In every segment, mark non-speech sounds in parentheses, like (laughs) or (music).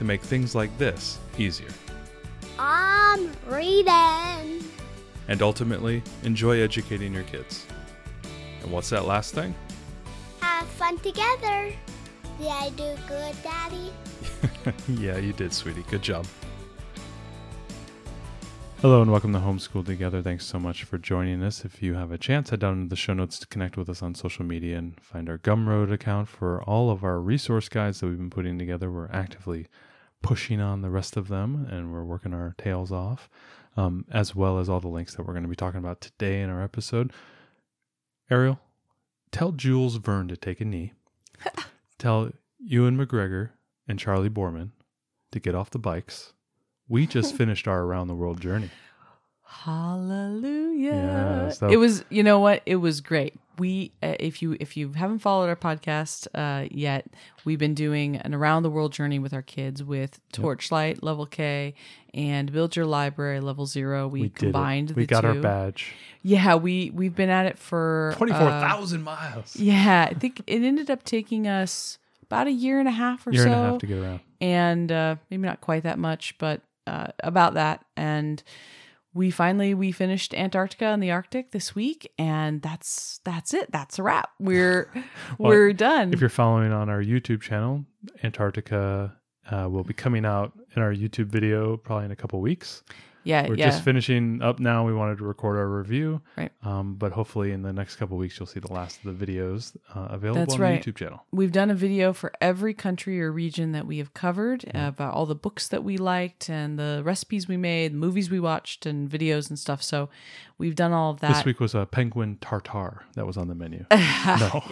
to make things like this easier. I'm reading. And ultimately, enjoy educating your kids. And what's that last thing? Have fun together. Did I do good, Daddy? (laughs) yeah, you did, sweetie. Good job. Hello and welcome to Homeschool Together. Thanks so much for joining us. If you have a chance, head down to the show notes to connect with us on social media and find our Gumroad account for all of our resource guides that we've been putting together. We're actively pushing on the rest of them and we're working our tails off, um, as well as all the links that we're going to be talking about today in our episode. Ariel, tell Jules Verne to take a knee. (laughs) tell Ewan McGregor and Charley Boorman to get off the bikes. We just (laughs) finished our around the world journey. Hallelujah. Yeah, so- it was you know what? It was great. We uh, if you if you haven't followed our podcast uh yet, we've been doing an around the world journey with our kids with Torchlight level K and Build Your Library level 0. We, We did combined it. We the got two. our badge. Yeah, we we've been at it for uh, Twenty-four thousand miles. yeah, I think it ended up taking us about a year and a half or Year so and a half to get around. and uh, maybe not quite that much, but uh, about that. And we finally we finished Antarctica and the Arctic this week, and that's that's it. That's a wrap. We're (laughs) Well, we're done. If you're following on our YouTube channel, Antarctica uh, will be coming out in our YouTube video probably in a couple weeks. Yeah, We're yeah, just finishing up now. We wanted to record our review, Right. Um, but hopefully in the next couple weeks you'll see the last of the videos uh, available That's on right. the YouTube channel. We've done a video for every country or region that we have covered about all the books that we liked and the recipes we made, movies we watched, and videos and stuff. So we've done all of that. This week was a penguin tartar that was on the menu. (laughs) no,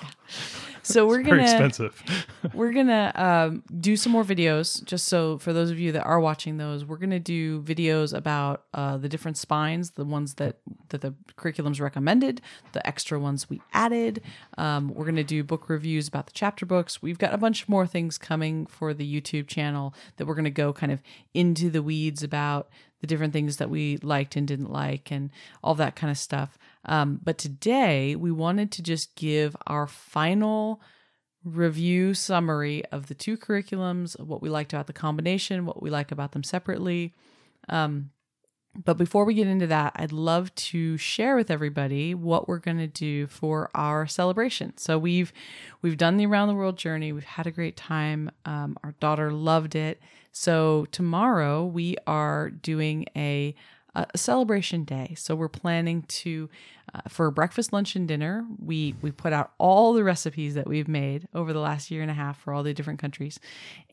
so we're gonna expensive. (laughs) we're gonna um, do some more videos just so for those of you that are watching those we're gonna do videos about uh, the different spines the ones that that the curriculums recommended the extra ones we added. Um, we're gonna do book reviews about the chapter books. We've got a bunch more things coming for the youtube channel that we're gonna go kind of into the weeds about the different things that we liked and didn't like and all that kind of stuff um, but today we wanted to just give our final review summary of the two curriculums, what we liked about the combination, what we like about them separately. Um, but before we get into that, I'd love to share with everybody what we're going to do for our celebration. So we've we've done the around the world journey. We've had a great time. Um, our daughter loved it. So tomorrow we are doing a a celebration day. So we're planning to uh, for breakfast, lunch, and dinner. We we put out all the recipes that we've made over the last year and a half for all the different countries,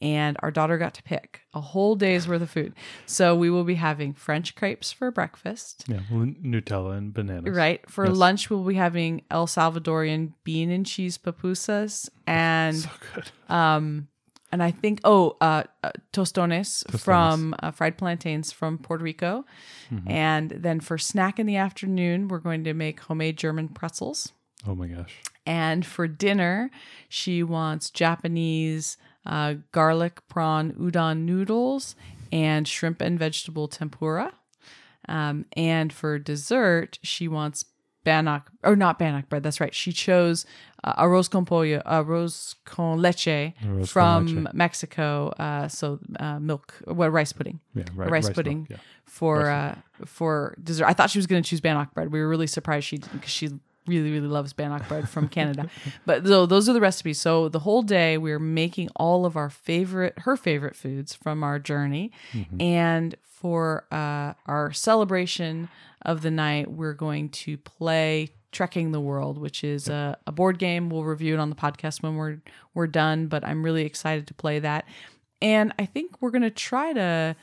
and our daughter got to pick a whole day's worth of food. So we will be having French crepes for breakfast. yeah, Nutella and bananas. Right. For Yes. lunch, we'll be having El Salvadorian bean and cheese pupusas and So good. um and I think oh uh, uh tostones, from uh, fried plantains from Puerto Rico, Mm-hmm. and then for snack in the afternoon we're going to make homemade German pretzels, Oh my gosh. and for dinner she wants Japanese uh, garlic prawn udon noodles and shrimp and vegetable tempura, um, and for dessert she wants bannock or not bannock bread. That's right. She chose uh, arroz con pollo, arroz con leche Arroz con from leche. Mexico. Uh, so uh, milk, well, rice pudding Yeah, right, rice, milk, pudding yeah. for uh, for dessert. I thought she was going to choose bannock bread. We were really surprised she didn't because she really really loves bannock bread from Canada. (laughs) but so those are the recipes. So the whole day we are making all of our favorite her favorite foods from our journey, and for uh, our celebration of the night, we're going to play Trekking the World, which is a, a board game. We'll review it on the podcast when we're we're done. But I'm really excited to play that, and I think we're gonna try to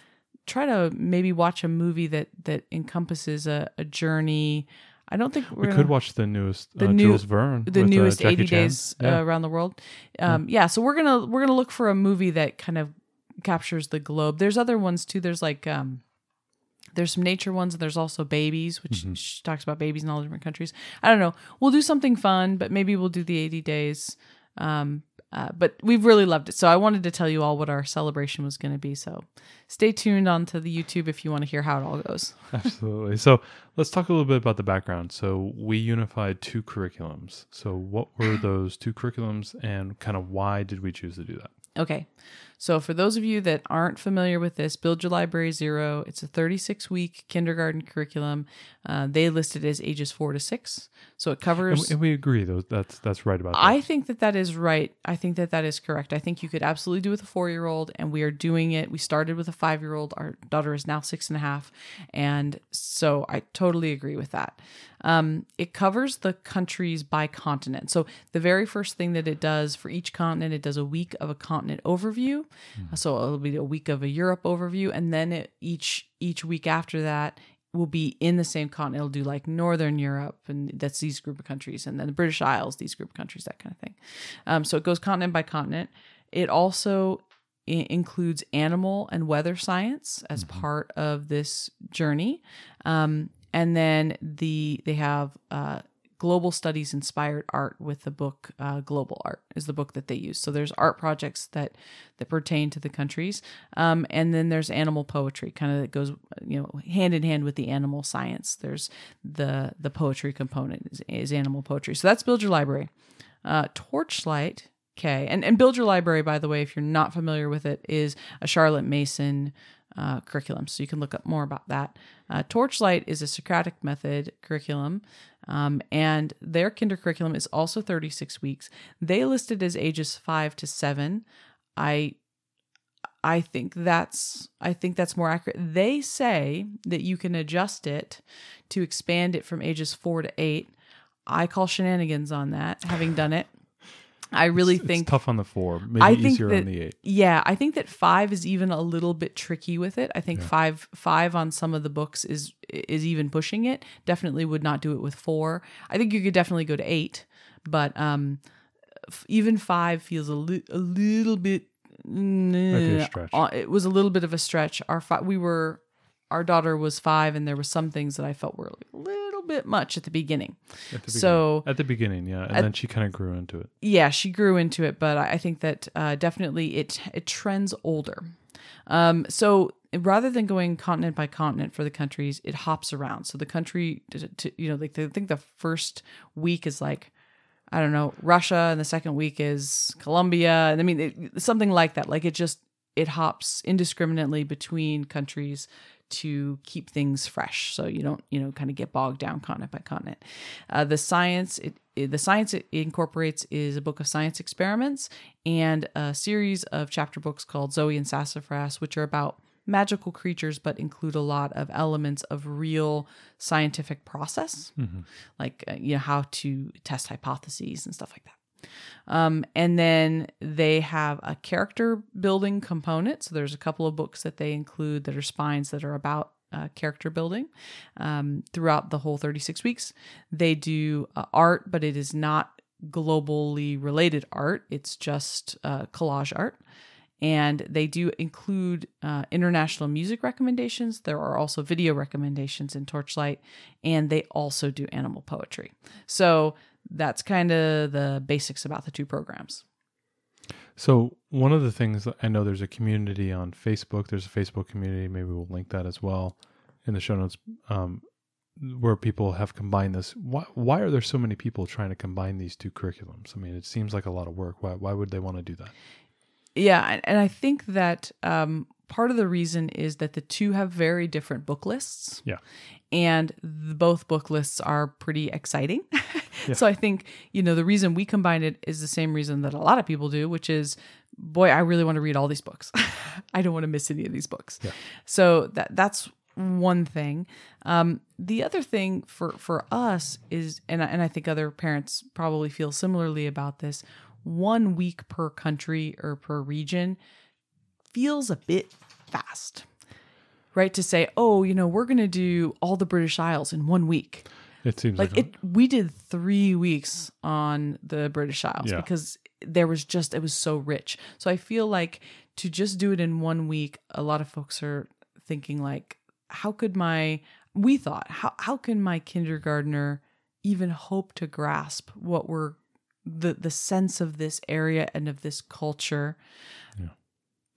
try to maybe watch a movie that that encompasses a, a journey. I don't think we're We gonna- could watch the newest The uh, new- Jules Verne, the with, uh, newest Jackie 80 Chan. days Yeah. uh, around the world. Um, yeah. so we're gonna we're gonna look for a movie that kind of captures the globe. There's other ones too. There's like um, there's some nature ones. And there's also babies, which she talks about babies in all different countries. I don't know. We'll do something fun, but maybe we'll do the 80 days. Um, uh, but we've really loved it. So I wanted to tell you all what our celebration was going to be. So stay tuned onto the YouTube if you want to hear how it all goes. (laughs) Absolutely. So let's talk a little bit about the background. So we unified two curriculums. So what were (sighs) those two curriculums and kind of why did we choose to do that? Okay. So, for those of you that aren't familiar with this, Build Your Library Zero, it's a 36 week kindergarten curriculum. Uh, they listed as ages four to six. So, it And, covers. we- and we agree though that's that's right about that. I think that that is right. I think that that is correct. I think you could absolutely do with a four year old, and we are doing it. We started with a five year old. Our daughter is now six and a half. And so I totally agree with that. Um, it covers the countries by continent. So the very first thing that it does for each continent, it does a week of a continent overview. So it'll be a week of a Europe overview, and then it, each each week after that will be in the same continent. It'll do like Northern Europe, and that's these group of countries, and then the British Isles, these group of countries, that kind of thing. Um, so it goes continent by continent. It also i- includes animal and weather science as part of this journey, um, and then the they have uh, global studies inspired art with the book uh, global art is the book that they use. So there's art projects that that pertain to the countries. Um, and then there's animal poetry kind of that goes you know hand in hand with the animal science. There's the the poetry component is, is animal poetry. So that's build your library. Uh, torchlight okay and, and build your library by the way if you're not familiar with it is a charlotte mason uh, curriculum. So you can look up more about that. Uh, torchlight is a socratic method curriculum um, and their kinder curriculum is also 36 weeks. They listed as ages 5 to 7 i i think that's i think that's more accurate. They say that you can adjust it to expand it from ages 4 to 8 i call shenanigans on that having done it i really It's think tough on the four, maybe I think easier that on the eight. yeah, I think that five is even a little bit tricky with it. I think five five on some of the books is is even pushing it. Definitely would not do it with four. I think you could definitely go to eight, but um, f- even five feels a, li- a little bit. be a stretch. uh, It was a little bit of a stretch. Our fi- we were our daughter was five, and there were some things that I felt were a little bit much at the beginning. At the So beginning. at the beginning, yeah, and then she kind of grew into it. yeah, she grew into it, but I I think that uh, definitely it it trends older. Um, so rather than going continent by continent for the countries, it hops around. So the country, to, to, you know, like I think the first week is like I don't know Russia, and the second week is Colombia, and I mean it, something like that. Like it just it hops indiscriminately between countries to keep things fresh. So you don't you know kind of get bogged down continent by continent. Uh, the science it, it- the science it incorporates is a book of science experiments and a series of chapter books called Zoey and Sassafras which are about magical creatures but include a lot of elements of real scientific process like uh, you know how to test hypotheses and stuff like that um, and then they have a character building component. So there's a couple of books that they include that are spines that are about uh, character building um, throughout the whole 36 weeks. They do uh, art, but it is not globally related art, it's just uh, collage art. And they do include uh, international music recommendations. There are also video recommendations in Torchlight, and they also do animal poetry. So that's kind of the basics about the two programs. So one of the things I know there's a community on Facebook. There's a Facebook community. Maybe we'll link that as well in the show notes. Um, where people have combined this. Why, why are there so many people trying to combine these two curriculums? I mean, it seems like a lot of work. Why, why would they want to do that? Yeah, and- and I think that um, part of the reason is that the two have very different book lists. Yeah. And the, both book lists are pretty exciting. (laughs) So I think, you know, the reason we combine it is the same reason that a lot of people do, which is, boy, I really want to read all these books. (laughs) I don't want to miss any of these books. So that that's one thing. Um, the other thing for for us is, and I, and I think other parents probably feel similarly about this. One week per country or per region feels a bit fast, right? To say, oh, you know, we're going to do all the British Isles in one week. It seems like, Like it, we did three weeks on the British Isles Yeah. because there was just it was so rich. So I feel like to just do it in one week, a lot of folks are thinking like, how could my we thought how how can my kindergartner even hope to grasp what we're the the sense of this area and of this culture Yeah.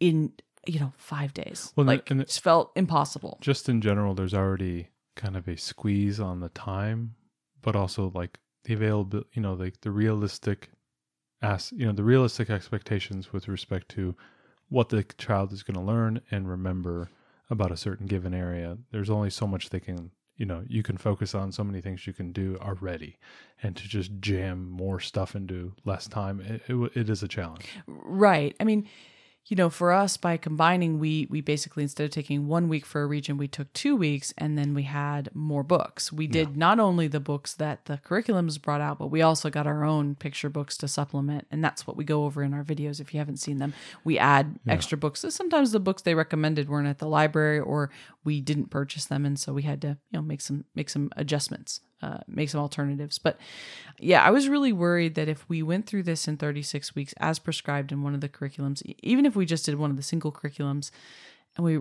in you know five days Well, like it just felt impossible just in general, there's already kind of a squeeze on the time, but also like the available, you know, like the realistic as you know, the realistic expectations with respect to what the child is going to learn and remember about a certain given area. There's only so much they can, you know, you can focus on, so many things you can do already, and to just jam more stuff into less time, it, it, it is a challenge. Right. I mean, you know, for us by combining, we we basically instead of taking one week for a region, we took two weeks, and then we had more books. We did not only the books that the curriculums brought out, but we also got our own picture books to supplement, and that's what we go over in our videos. If you haven't seen them, we add extra books. So sometimes the books they recommended weren't at the library, or we didn't purchase them, and so we had to you know make some make some adjustments. Uh, make some alternatives. But yeah, I was really worried that if we went through this in 36 weeks as prescribed in one of the curriculums, even if we just did one of the single curriculums and we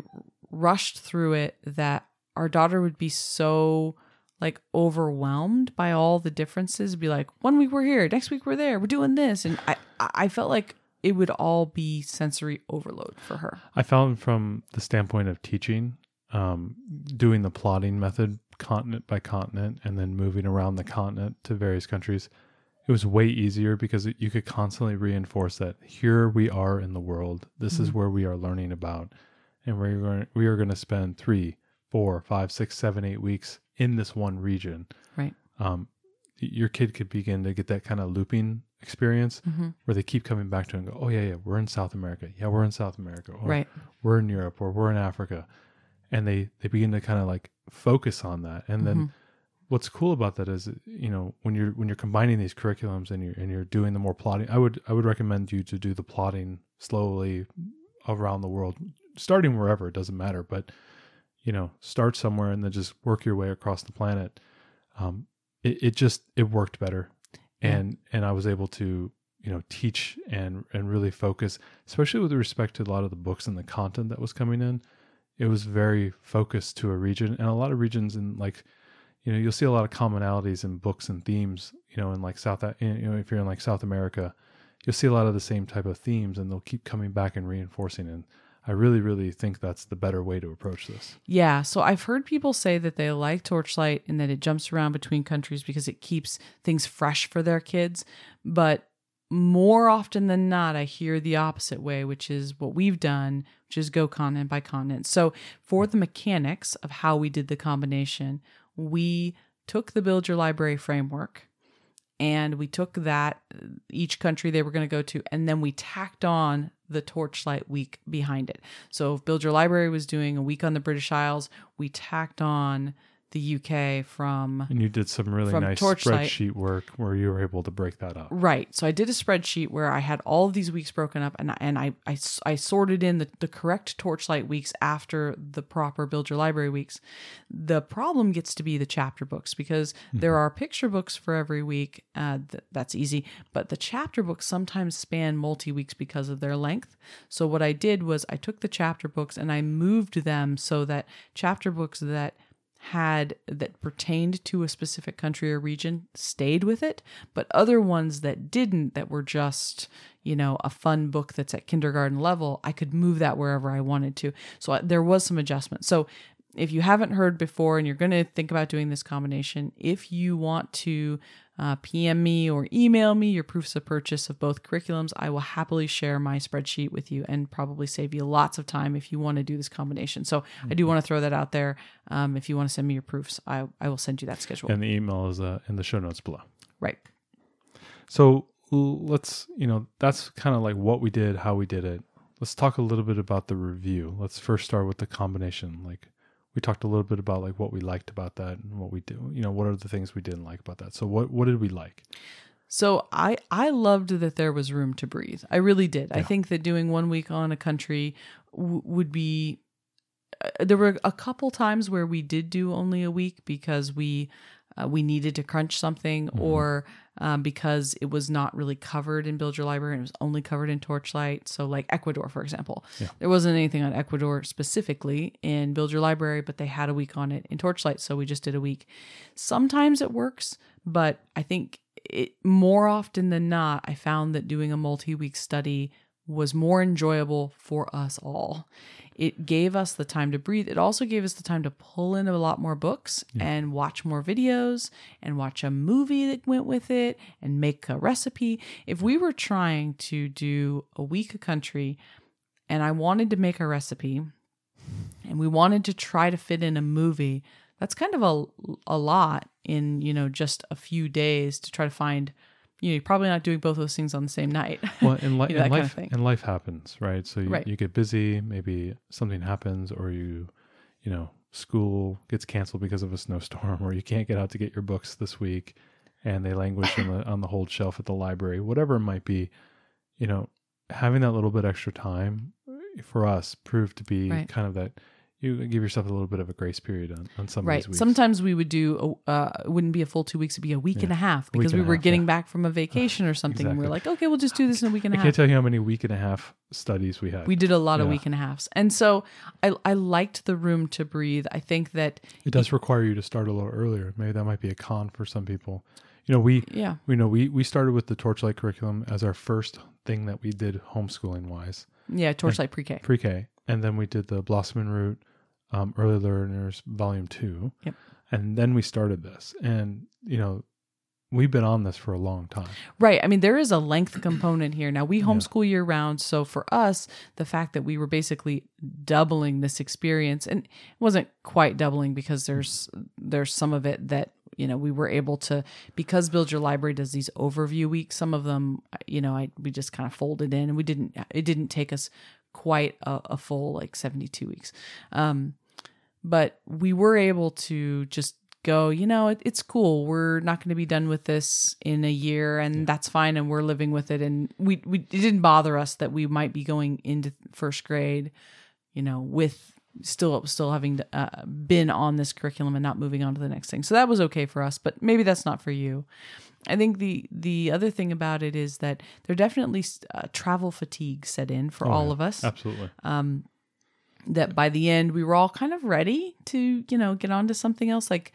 rushed through it, that our daughter would be so like overwhelmed by all the differences. Be like, one week we're here, next week we're there, we're doing this. And I, I felt like it would all be sensory overload for her. I found from the standpoint of teaching, um, doing the plotting method continent by continent and then moving around the continent to various countries, it was way easier because you could constantly reinforce that here we are in the world. This is where we are learning about, and we're going we are going to spend three, four, five, six, seven, eight weeks in this one region. Right. Um, your kid could begin to get that kind of looping experience Mm-hmm. where they keep coming back to and go, oh yeah, yeah, we're in South America. Yeah, we're in South America. Or, Right. we're in Europe or we're in Africa. And they, they begin to kind of like focus on that. And then Mhm. what's cool about that is, you know, when you're, when you're combining these curriculums and you're, and you're doing the more plotting, I would, I would recommend you to do the plotting slowly around the world, starting wherever, it doesn't matter, but you know, start somewhere and then just work your way across the planet. Um, it, it just, it worked better. Yeah. And, and I was able to, you know, teach and, and really focus, especially with respect to a lot of the books and the content that was coming in it was very focused to a region and a lot of regions in like you know you'll see a lot of commonalities in books and themes you know in like south uh, you know if you're in like south america you'll see a lot of the same type of themes and they'll keep coming back and reinforcing and i really really think that's the better way to approach this Yeah, so I've heard people say that they like Torchlight and that it jumps around between countries because it keeps things fresh for their kids. But more often than not, I hear the opposite way, which is what we've done, which is go continent by continent. So, for the mechanics of how we did the combination, we took the Build Your Library framework and we took that each country they were going to go to and then we tacked on the torchlight week behind it so if build your library was doing a week on the british isles we tacked on the uk from and you did some really nice Torchlight. spreadsheet work where you were able to break that up Right. So I did a spreadsheet where I had all of these weeks broken up and, and I, I, I sorted in the, the correct torchlight weeks after the proper build your library weeks. The problem gets to be the chapter books because there are picture books for every week. Uh, th- that's easy. But the chapter books sometimes span multi weeks because of their length. So what I did was I took the chapter books and I moved them so that chapter books that had that pertained to a specific country or region stayed with it, but other ones that didn't, that were just, you know, a fun book that's at kindergarten level, I could move that wherever I wanted to. So I, there was some adjustment. So if you haven't heard before and you're going to think about doing this combination, if you want to uh, PM me or email me your proofs of purchase of both curriculums, I will happily share my spreadsheet with you and probably save you lots of time if you want to do this combination. So I do want to throw that out there. Um, if you want to send me your proofs, I, I will send you that schedule. and the email is uh, in the show notes below right. So let's, you know, that's kind of like what we did, how we did it. Let's talk a little bit about the review. Let's first start with the combination. Like we talked a little bit about like what we liked about that and what we do. You know, what are the things we didn't like about that? So what what did we like? So I I loved that there was room to breathe. I really did. I think that doing one week on a country w- would be. Uh, there were a couple times where we did do only a week because we uh, we needed to crunch something or um, because it was not really covered in Build Your Library and it was only covered in Torchlight. So, like Ecuador, for example, there wasn't anything on Ecuador specifically in Build Your Library, but they had a week on it in Torchlight. So, we just did a week. Sometimes it works, but I think it more often than not, I found that doing a multi week study was more enjoyable for us all. It gave us the time to breathe. It also gave us the time to pull in a lot more books and watch more videos and watch a movie that went with it and make a recipe. If we were trying to do a week a country and I wanted to make a recipe and we wanted to try to fit in a movie, that's kind of a, a lot in, you know, just a few days to try to find, you know, you're probably not doing both those things on the same night. (laughs) Well, and, li- You know, and kind of life and life happens, right? So you, Right. you get busy, maybe something happens, or you, you know, school gets canceled because of a snowstorm, (laughs) or you can't get out to get your books this week, and they languish on the on the hold shelf at the library, whatever it might be. You know, having that little bit extra time for us proved to be Right. kind of that. You give yourself a little bit of a grace period on, on some of right. weeks. Sometimes we would do, a, uh, it wouldn't be a full two weeks, it'd be a week and a half because we were half, getting yeah. back from a vacation or something. And we are like, okay, we'll just do this in a week and a half. I can't tell you how many week and a half studies we had. We did a lot of week and a halves. And so I, I liked the room to breathe. I think that, It does require you to start a little earlier. Maybe that might be a con for some people. You know, we yeah, we know we we started with the Torchlight curriculum as our first thing that we did homeschooling wise, yeah, Torchlight Pre K. pre-K, and then we did the Blossom and Root um, Early Learners Volume Two, Yep. and then we started this, and you know, we've been on this for a long time. Right. I mean, there is a length component here. Now, we homeschool year round. So for us, the fact that we were basically doubling this experience, and it wasn't quite doubling because there's there's some of it that you know we were able to because build your library does these overview weeks some of them you know i we just kind of folded in and we didn't it didn't take us quite a, a full like 72 weeks um but we were able to just go you know it, it's cool. We're not going to be done with this in a year and that's fine and we're living with it. And we, we it didn't bother us that we might be going into first grade you know with still still having uh, been on this curriculum and not moving on to the next thing. So that was okay for us but maybe that's not for you. I think the the other thing about it is that there definitely uh, travel fatigue set in for all Oh, yeah. of us. Absolutely. That by the end we were all kind of ready to you know get on to something else like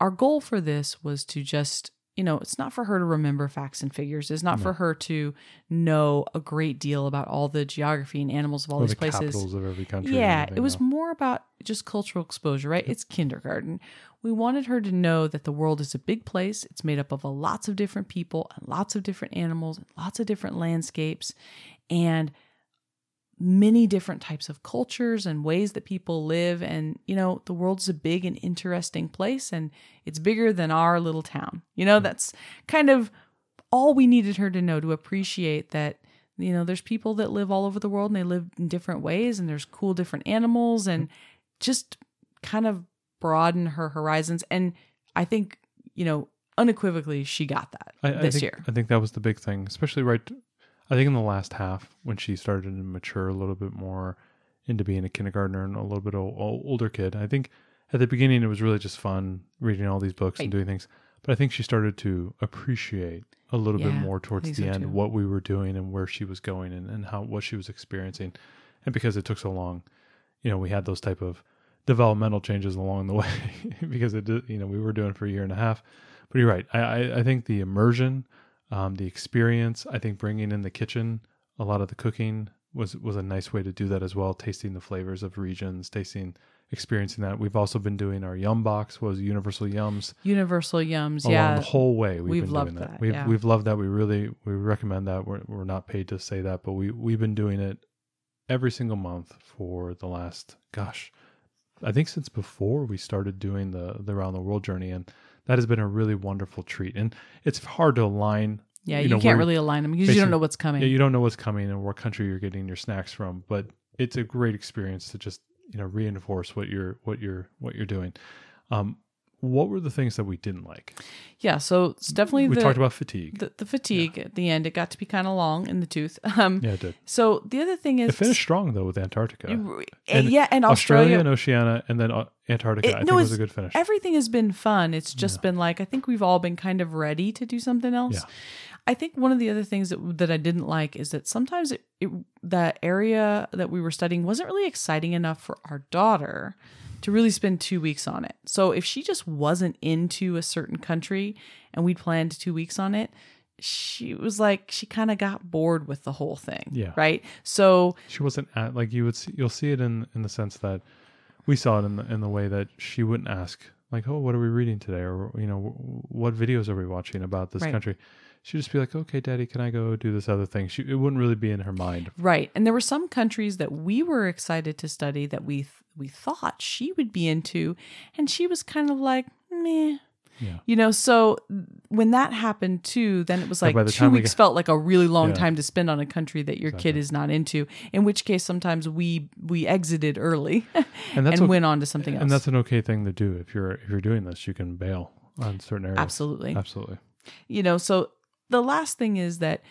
our goal for this was to just you know it's not for her to remember facts and figures it's not for her to know a great deal about all the geography and animals of all or these the places capitals of every country. yeah, it was else. more about just cultural exposure, right? It's kindergarten. We wanted her to know that the world is a big place. It's made up of a lots of different people and lots of different animals and lots of different landscapes and many different types of cultures and ways that people live. And you know the world's a big and interesting place and it's bigger than our little town. You know that's kind of all we needed her to know to appreciate that you know there's people that live all over the world and they live in different ways and there's cool different animals and just kind of broaden her horizons. And i think you know unequivocally she got that I, I this think, year. I think that was the big thing, especially right. I think in the last half when she started to mature a little bit more into being a kindergartner and a little bit older kid. I think at the beginning it was really just fun reading all these books Right. and doing things, but I think she started to appreciate a little bit more towards the end too. what we were doing and where she was going and, and how what she was experiencing, and because it took so long, you know, we had those type of developmental changes along the (laughs) way because it did, you know we were doing it for a year and a half. But you're right. I I, I think the immersion, um, the experience. I think bringing in the kitchen, a lot of the cooking was was a nice way to do that as well. Tasting the flavors of regions, tasting, experiencing that. We've also been doing our yum box was universal yums universal yums along yeah the whole way. We've, we've been loved doing that. that, We've yeah. we've loved that. We really we recommend that. We're we're not paid to say that, but we we've been doing it every single month for the last gosh, I think since before we started doing the the around the world journey, and that has been a really wonderful treat. And it's hard to align. yeah you you, know, can't really align them because you don't know what's coming Yeah, you don't know what's coming and what country you're getting your snacks from, but it's a great experience to just you know reinforce what you're what you're what you're doing. Um, what were the things that we didn't like? Yeah, so it's definitely we the, talked about fatigue. the the fatigue at the end. It got to be kind of long in the tooth. (laughs) Um, yeah, it did. So the other thing is It finished strong though with Antarctica. and, yeah, and Australia Australia. and Oceania, and then uh, Antarctica. It- I no, think was a good finish. everything has been fun. It's just been like I think we've all been kind of ready to do something else. Yeah. I think one of the other things that that I didn't like is that sometimes it, it that area that we were studying wasn't really exciting enough for our daughter to really spend two weeks on it. So if she just wasn't into a certain country and we'd planned two weeks on it, she was like she kind of got bored with the whole thing. Yeah. Right. So she wasn't at like you would see. You'll see it in in the sense that we saw it in the in the way that she wouldn't ask like, "Oh, what are we reading today?" or you know, "What videos are we watching about this Right. country?" She'd just be like, "Okay, Daddy, can I go do this other thing?" She it wouldn't really be in her mind. Right. And there were some countries that we were excited to study that we th- we thought she would be into and she was kind of like, "Meh." Yeah. You know, so when that happened too, then it was like 2 time we weeks got- felt like a really long Yeah. time to spend on a country that your kid is not into. In which case sometimes we we exited early (laughs) And and, okay- went on to something else. And that's an okay thing to do if you're if you're doing this. You can bail on certain areas. Absolutely. Absolutely. you know so the last thing is that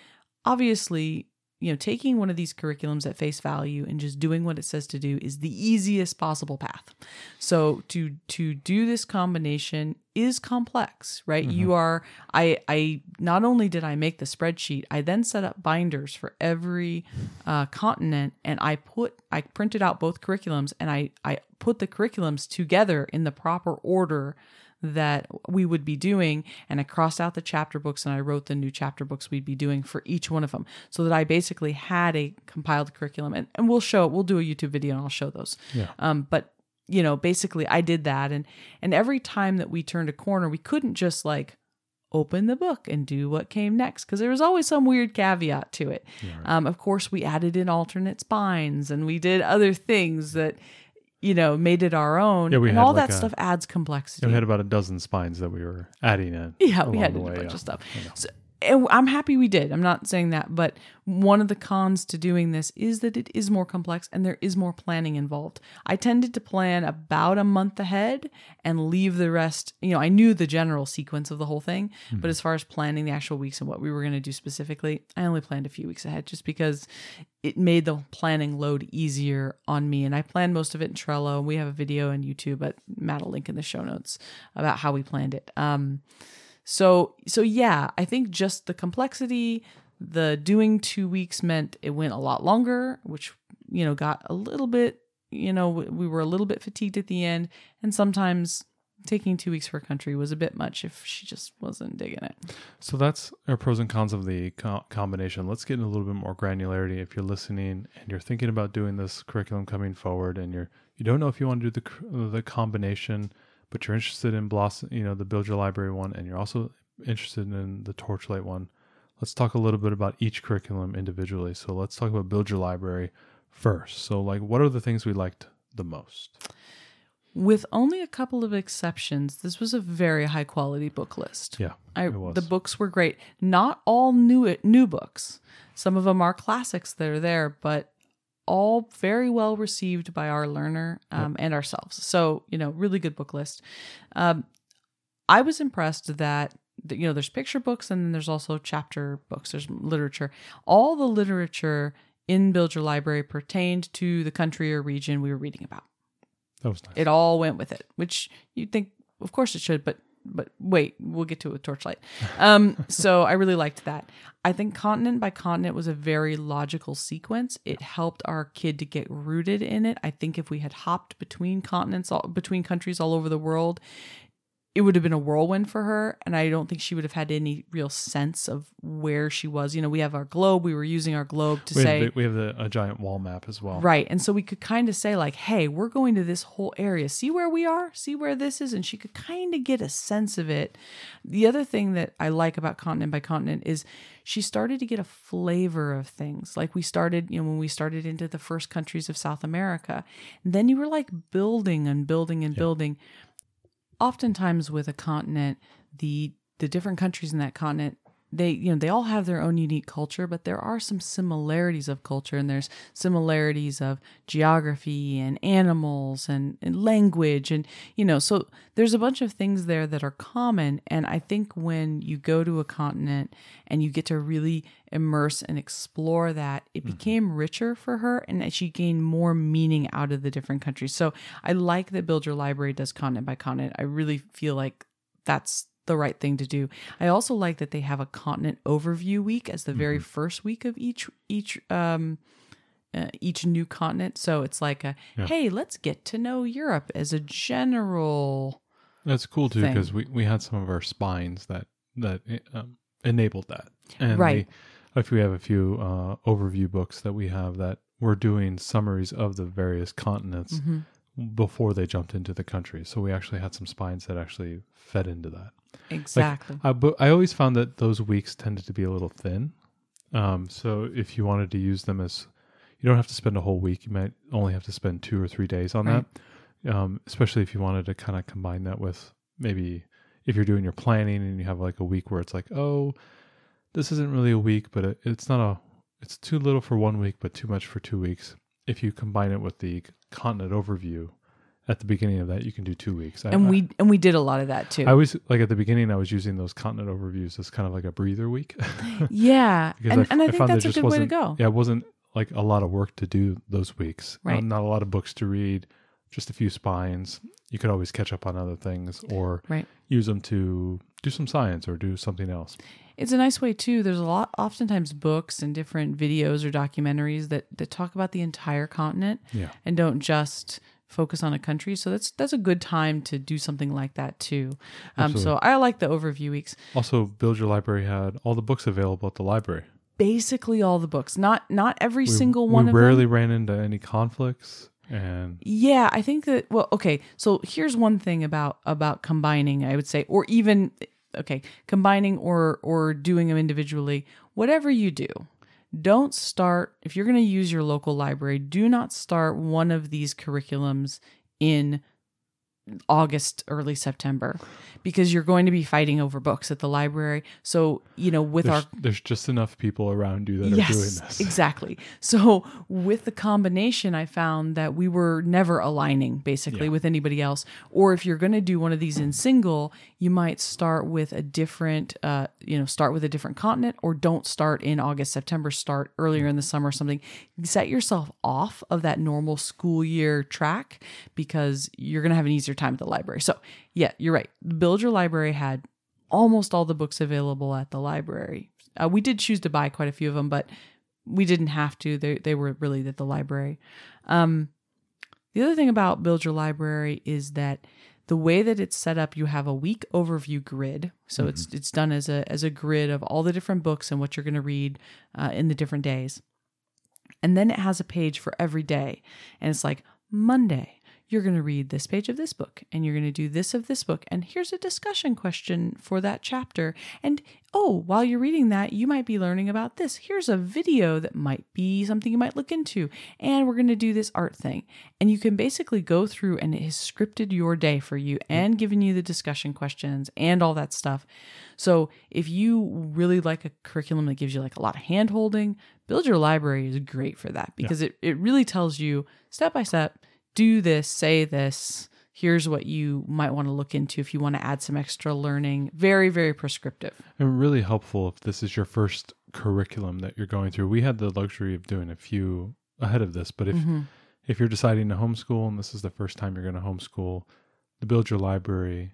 obviously you know taking one of these curriculums at face value and just doing what it says to do is the easiest possible path. So to to do this combination is complex right? You are i i not only did i make the spreadsheet i then set up binders for every uh, continent and i put i printed out both curriculums and i i put the curriculums together in the proper order that we would be doing and I crossed out the chapter books and I wrote the new chapter books we'd be doing for each one of them so that I basically had a compiled curriculum and, and we'll show it, we'll do a YouTube video and I'll show those. Yeah. Um but you know basically I did that and and every time that we turned a corner we couldn't just like open the book and do what came next because there was always some weird caveat to it. Um of course we added in alternate spines and we did other things that you know made it our own Yeah, we and had all like that a- stuff adds complexity. And we had about a dozen spines that we were adding in. Yeah, we had a bunch yeah. of stuff. So, I'm happy we did. I'm not saying that, but one of the cons to doing this is that it is more complex and there is more planning involved. I tended to plan about a month ahead and leave the rest. You know, I knew the general sequence of the whole thing, Hmm. but as far as planning the actual weeks and what we were going to do specifically, I only planned a few weeks ahead just because it made the planning load easier on me. And I planned most of it in Trello. We have a video on YouTube, but Matt will link in the show notes about how we planned it. Um, so so yeah, I think just the complexity, the doing two weeks meant it went a lot longer, which you know got a little bit, you know, we we were a little bit fatigued at the end, and sometimes taking two weeks for a country was a bit much if she just wasn't digging it. So that's our pros and cons of the co- combination. Let's get into a little bit more granularity. If you're listening and you're thinking about doing this curriculum coming forward, and you're you don't know if you want to do the the combination, but you're interested in Blossom, you know, the Build Your Library one, and you're also interested in the Torchlight one. Let's talk a little bit about each curriculum individually. So let's talk about Build Your Library first. So like, what are the things we liked the most? With only a couple of exceptions, this was a very high quality book list. Yeah, I, it was. the books were great. Not all new new books. Some of them are classics that are there, but all very well received by our learner um, and ourselves. So you know, really good book list. Um, I was impressed that that, you know there's picture books and then there's also chapter books. There's literature. All the literature in Build Your Library pertained to the country or region we were reading about that was nice. it all went with it which you'd think of course it should but but wait we'll get to it with torchlight. Um (laughs) so i really liked that. I think continent by continent was a very logical sequence. It helped our kid to get rooted in it. I think if we had hopped between continents all, between countries all over the world it would have been a whirlwind for her and i don't think she would have had any real sense of where she was you know we have our globe we were using our globe to we say have, the, we have the, a giant wall map as well. Right. And so we could kind of say, like, hey, we're going to this whole area. See where we are? See where this is? And she could kind of get a sense of it. The other thing that I like about Continent by Continent is she started to get a flavor of things. Like we started, you know, when we started into the first countries of South America. And then you were like building and building and building. Oftentimes with a continent, the the different countries in that continent they you know they all have their own unique culture but there are some similarities of culture and there's similarities of geography and animals and, and language and you know so there's a bunch of things there that are common and i think when you go to a continent and you get to really immerse and explore that it mm-hmm. became richer for her and she gained more meaning out of the different countries. So i like that build your library does continent by continent. I really feel like that's the right thing to do. I also like that they have a continent overview week as the very first week of each each um uh, each new continent. So it's like a hey, let's get to know Europe as a general. That's cool too because we, we had some of our spines that that um, enabled that. And Right. we- if we have a few uh, overview books that we have that we're doing summaries of the various continents Mm-hmm. before they jumped into the country. So we actually had some spines that actually fed into that. Exactly. Uh, but I always found that those weeks tended to be a little thin. Um, so if you wanted to use them as, you don't have to spend a whole week. You might only have to spend two or three days on Right. that. Um, especially if you wanted to kind of combine that with maybe if you're doing your planning and you have like a week where it's like, oh, this isn't really a week, but it, it's not a, it's too little for one week, but too much for two weeks. If you combine it with the continent overview at the beginning of that, you can do two weeks. I- and I- we and we did a lot of that too. I was like at the beginning, I was using those continent overviews as kind of like a breather week. (laughs) yeah, (laughs) and, I and I I think that's a good way to go. yeah, it wasn't like a lot of work to do those weeks. Uh, Right. not a lot of books to read, just a few spines. You could always catch up on other things or Right. use them to do some science or do something else. It's a nice way too. There's a lot, oftentimes books and different videos or documentaries that that talk about the entire continent Yeah. and don't just focus on a country. So that's that's a good time to do something like that too. Um, so I like the overview weeks. Also, Build Your Library had all the books available at the library. Basically, all the books, not not every We- single one We of rarely them. ran into any conflicts, and Yeah, I think that. Well, okay. So here's one thing about about combining. I would say, or even okay, combining or or doing them individually. Whatever you do, don't start if you're going to use your local library. Do not start one of these curriculums in August, early September, because you're going to be fighting over books at the library. So you know, with our there's, there's just enough people around you that are doing this. Exactly. So with the combination, I found that we were never aligning basically Yeah. with anybody else. Or if you're going to do one of these in single, you might start with a different, uh, you know, start with a different continent, or don't start in August, September. Start earlier in the summer, or something. Set yourself off of that normal school year track because you're going to have an easier time at the library. So yeah, you're right. Build Your Library had almost all the books available at the library. Uh, we did choose to buy quite a few of them, but we didn't have to. They they were really at the library. Um, the other thing about Build Your Library is that the way that it's set up, you have a week overview grid. So it's it's done as a as a grid of all the different books and what you're going to read uh, in the different days. And then it has a page for every day, and it's like Monday. You're going to read this page of this book, and you're going to do this of this book. And here's a discussion question for that chapter. And oh, while you're reading that, you might be learning about this. Here's a video that might be something you might look into. And we're going to do this art thing. And you can basically go through, and it has scripted your day for you and given you the discussion questions and all that stuff. So if you really like a curriculum that gives you like a lot of hand holding, Build Your Library is great for that because it, it really tells you step by step do this, say this. Here's what you might want to look into if you want to add some extra learning. Very, very prescriptive. and really helpful if this is your first curriculum that you're going through. We had the luxury of doing a few ahead of this, but if Mm-hmm. if you're deciding to homeschool and this is the first time you're going to homeschool, to Build Your Library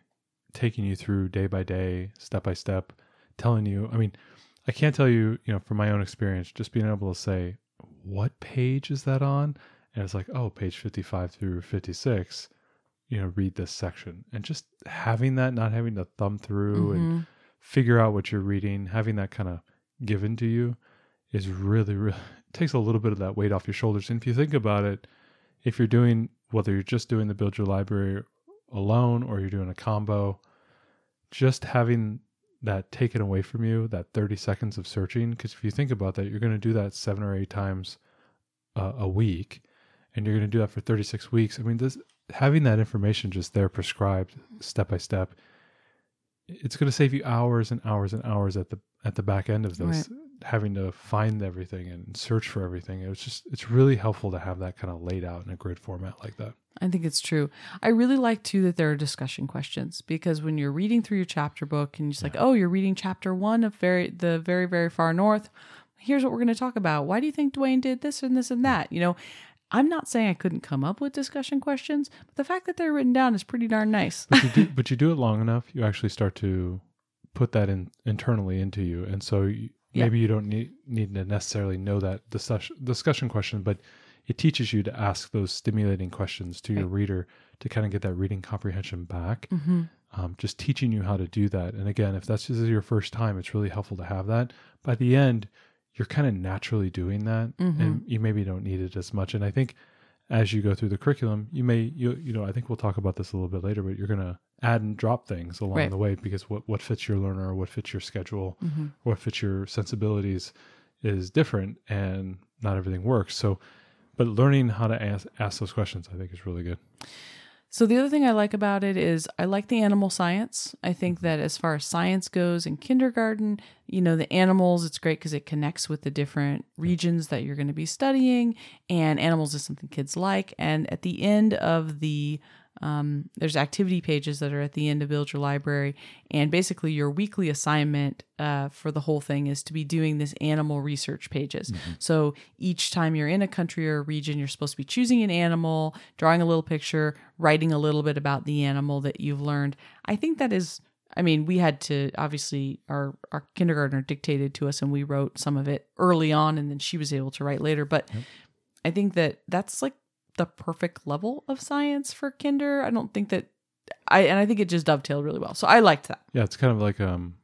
taking you through day by day, step by step, telling you, I mean, I can't tell you, you know, from my own experience, just being able to say, what page is that on? And it's like, oh, page 55 through 56, you know, read this section. And just having that, not having to thumb through and Mhm. figure out what you're reading, having that kind of given to you is really, really it (laughs) takes a little bit of that weight off your shoulders. And if you think about it, if you're doing whether you're just doing the build your library alone or you're doing a combo, just having that taken away from you, that 30 seconds of searching, because if you think about that, you're going to do that seven or eight times uh, a week, and you're going to do that for 36 weeks. I mean, this having that information just there prescribed step by step it's going to save you hours and hours and hours at the at the back end of this having to find everything and search for everything It's just it's really helpful to have that kind of laid out in a grid format like that I think it's true. I really like too that there are discussion questions because when you're reading through your chapter book and you're just like, oh, you're reading chapter one of very the very very far north. Here's what we're going to talk about. Why do you think Duane did this and this and that? You know, I'm not saying I couldn't come up with discussion questions, but the fact that they're written down is pretty darn nice. but you do (laughs) but you do it long enough you actually start to put that in internally into you and so you, Yeah. maybe you don't need need to necessarily know that discussion discussion question but it teaches you to ask those stimulating questions to your reader to kind of get that reading comprehension back mm-hmm. um, just teaching you how to do that and again if that's just your first time it's really helpful to have that by the end you're kind of naturally doing that Mm-hmm. and you maybe don't need it as much and i think as you go through the curriculum you may you you know i think we'll talk about this a little bit later but you're going to add and drop things along Right. the way because what what fits your learner what fits your schedule Mm-hmm. what fits your sensibilities is different and not everything works so but learning how to ask, ask those questions i think is really good So the other thing I like about it is I like the animal science. I think that as far as science goes in kindergarten, you know, the animals, it's great because it connects with the different regions that you're going to be studying, and animals is something kids like. And at the end of the um, there's activity pages that are at the end of Build Your Library, and basically your weekly assignment uh, for the whole thing is to be doing this animal research pages. So each time you're in a country or a region, you're supposed to be choosing an animal, drawing a little picture, writing a little bit about the animal that you've learned. I think that is. I mean, we had to obviously our our kindergartner dictated to us, and we wrote some of it early on, and then she was able to write later. But I think that that's like the perfect level of science for kinder. I don't think that I and I think it just dovetailed really well. So I liked that. yeah it's kind of like um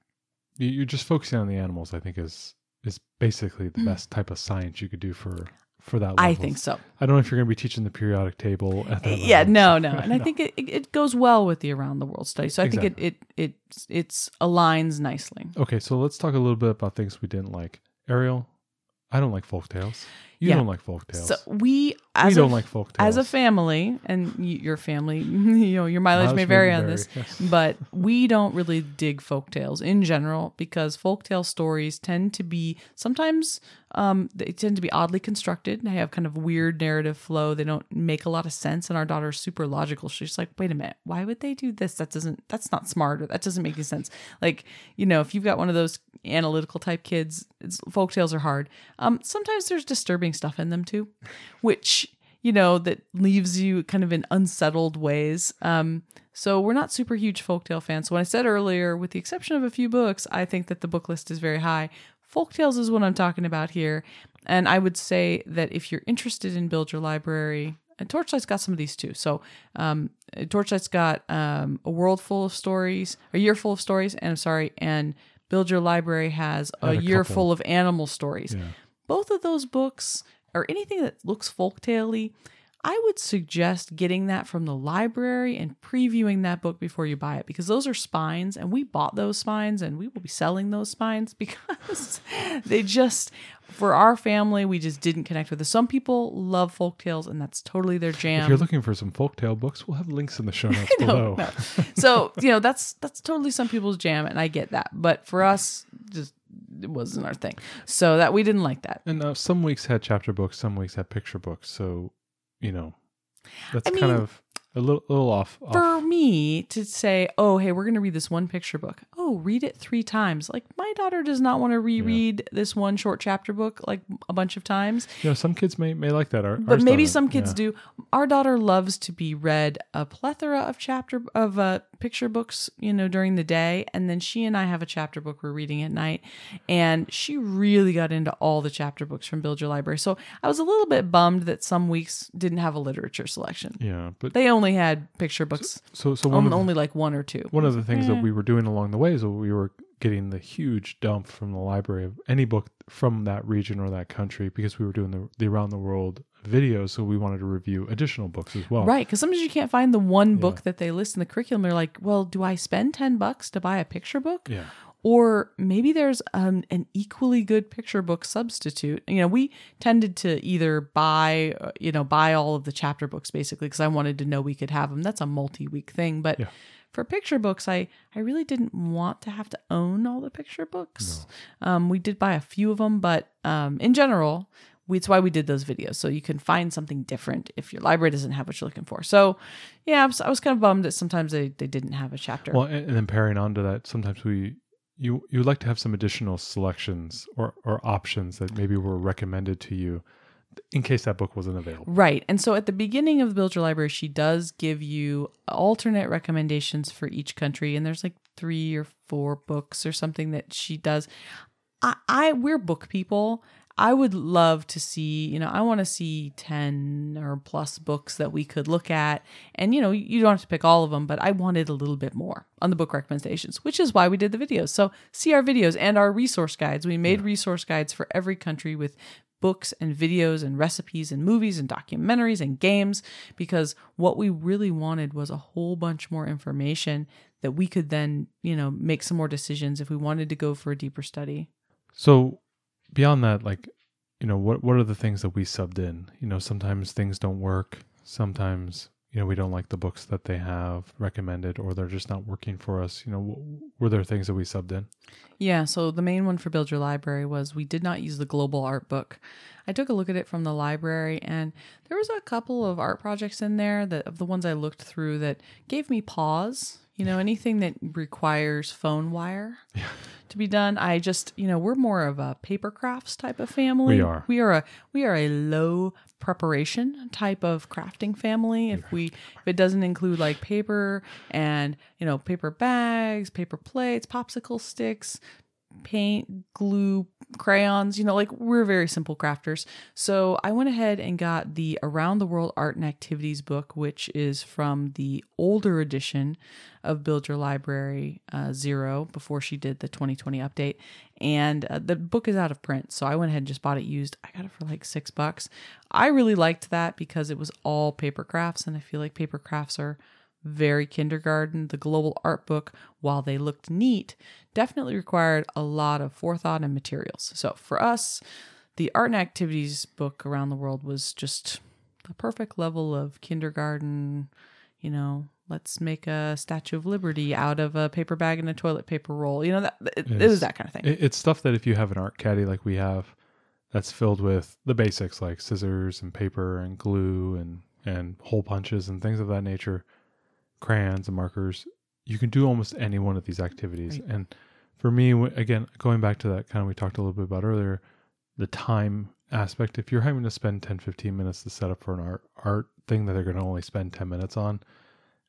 you- you're just focusing on the animals i think is is basically the best type of science you could do for for that Mm. I think so. I don't know if you're going to be teaching the periodic table at that Yeah, level. no, (laughs) no. And I think it, it, goes well with the around the world study. So I think it, it it it's aligns nicely. Okay, so let's talk a little bit about things we didn't like. Ariel, I don't like folk tales. You Yeah. don't like folk tales. So we we as don't a, like folk tales. as a family and y- your family, (laughs) you know, your mileage, Mileage may vary on vary, this, yes. (laughs) but we don't really dig folk tales in general because folk tale stories tend to be sometimes um, they tend to be oddly constructed. They have kind of weird narrative flow. They don't make a lot of sense. And our daughter's super logical. She's like, wait a minute, why would they do this? That doesn't, that's not smart or that doesn't make any sense. Like, you know, if you've got one of those analytical type kids, it's, folk tales are hard. Um, sometimes there's disturbing stuff in them too, which you know that leaves you kind of in unsettled ways. Um, so we're not super huge folktale fans. So when I said earlier, with the exception of a few books, I think that the book list is very high. Folktales is what I'm talking about here, and I would say that if you're interested in Build Your Library, and Torchlight's got some of these too. So um, Torchlight's got um, a world full of stories, a year full of stories, and I'm sorry, and Build Your Library has a, a year couple. full of animal stories Yeah. Both of those books or anything that looks folktale I would suggest getting that from the library and previewing that book before you buy it because those are spines and we bought those spines and we will be selling those spines (laughs) because they just for our family we just didn't connect with it. Some people love folktales and that's totally their jam. If you're looking for some folktale books, we'll have links in the show (laughs) notes No, below. no. so (laughs) you know that's that's totally some people's jam and i get that but for us just it wasn't our thing so that we didn't like that And uh, some weeks had chapter books, some weeks had picture books. So, you know, that's I kind mean, of a little, little off. off. for me to say oh hey we're going to read this one picture book oh read it three times like my daughter does not want to reread this one short chapter book like a bunch of times You know, some kids may, may like that. Our, but maybe some kids Yeah. do. Our daughter loves to be read a plethora of chapter of uh, picture books, you know, during the day, and then she and I have a chapter book we're reading at night, and she really got into all the chapter books from Build Your Library. So I was a little bit bummed that some weeks didn't have a literature selection. Yeah, but They only had picture books, so so one on- the, only like one or two. one of the things that we were doing along the way is we were getting the huge dump from the library of any book from that region or that country because we were doing the, the around the world videos so we wanted to review additional books as well Right, because sometimes you can't find the one book that they list in the curriculum. They're like, well, do I spend 10 bucks to buy a picture book? yeah or maybe there's um, an equally good picture book substitute. You know, we tended to either buy, uh, you know, buy all of the chapter books basically because I wanted to know we could have them. That's a multi-week thing, but. Yeah. For picture books, I, I really didn't want to have to own all the picture books. Um, we did buy a few of them, but um, in general, we, it's why we did those videos so you can find something different if your library doesn't have what you're looking for. So, yeah, I was, I was kind of bummed that sometimes they, they didn't have a chapter. Well, and, and then pairing on to that, sometimes we you you would like to have some additional selections or or options that maybe were recommended to you in case that book wasn't available. Right. And so at the beginning of Build Your Library, she does give you alternate recommendations for each country. And there's like three or four books or something that she does. I, I we're book people. I would love to see, you know, I want to see 10 or plus books that we could look at. And, you know, you don't have to pick all of them, but I wanted a little bit more on the book recommendations, which is why we did the videos. So see our videos and our resource guides. We made resource guides for every country with books and videos and recipes and movies and documentaries and games because what we really wanted was a whole bunch more information that we could then, you know, make some more decisions if we wanted to go for a deeper study. So beyond that, like, you know, what what are the things that we subbed in? You know, sometimes things don't work. Sometimes you know we don't like the books that they have recommended, or they're just not working for us. You know, w- were there things that we subbed in? Yeah, so the main one for Build Your Library was we did not use the global art book. I took a look at it from the library and there was a couple of art projects in there that of the ones I looked through that gave me pause. You know, anything that requires phone wire (laughs) to be done. I just, you know, we're more of a paper crafts type of family. We are. We are a we are a low preparation type of crafting family. If we if it doesn't include like paper and, you know, paper bags, paper plates, popsicle sticks, paint, glue, crayons, you know, like we're very simple crafters. So I went ahead and got the Around the World Art and Activities book, which is from the older edition of Build Your Library uh, Zero before she did the 2020 update. And uh, the book is out of print. So I went ahead and just bought it used. I got it for like six bucks. I really liked that because it was all paper crafts. And I feel like paper crafts are very kindergarten. The global art book, while they looked neat, definitely required a lot of forethought and materials. So for us, the art and activities book around the world was just the perfect level of kindergarten, you know, let's make a statue of liberty out of a paper bag and a toilet paper roll. You know, that it, it was that kind of thing. It, it's stuff that if you have an art caddy like we have, that's filled with the basics like scissors and paper and glue and and hole punches and things of that nature, crayons and markers. You can do almost any one of these activities. Right. And for me, again, going back to that kind of we talked a little bit about earlier, the time aspect. If you're having to spend 10, 15 minutes to set up for an art art thing that they're going to only spend 10 minutes on,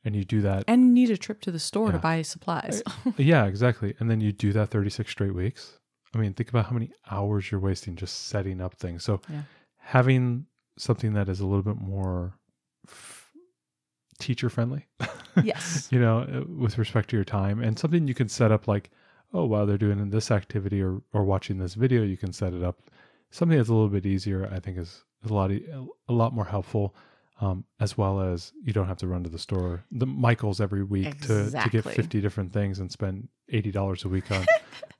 and you do that and need a trip to the store to buy supplies. (laughs) Yeah, exactly. And then you do that 36 straight weeks. I mean, think about how many hours you're wasting just setting up things. So Yeah. having something that is a little bit more teacher friendly, yes. (laughs) you know, uh, with respect to your time and something you can set up like, oh, while they're doing this activity or, or watching this video, you can set it up. Something that's a little bit easier, I think is, a lot, a lot more helpful. Um, as well as you don't have to run to the store, the Michaels every week to, to get 50 different things and spend $80 a week on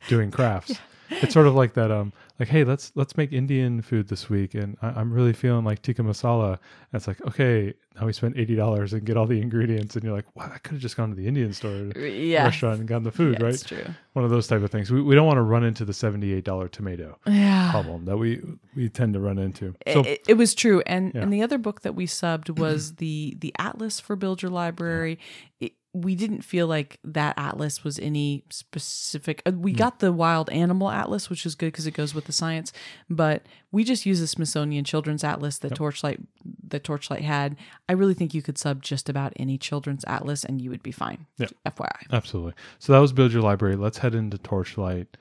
doing (laughs) crafts. (laughs) It's sort of like that. Um, like, hey, let's let's make Indian food this week, and I, I'm really feeling like tikka masala. And it's like, okay, now we spent eighty dollars and get all the ingredients, and you're like, wow, I could have just gone to the Indian store, Yeah. restaurant, and gotten the food, Yeah, right? It's true. One of those type of things. We we don't want to run into the seventy eight dollar tomato Yeah. problem that we we tend to run into. It- So it, it was true and Yeah. and the other book that we subbed (clears throat) was the the atlas for build your library it, we didn't feel like that atlas was any specific uh, Hmm. we got the wild animal atlas which is good because it goes with the science but we just used the smithsonian children's atlas that torchlight that torchlight had i really think you could sub just about any children's atlas and you would be fine Yeah. fyi absolutely. So that was build your library. Let's head into Torchlight.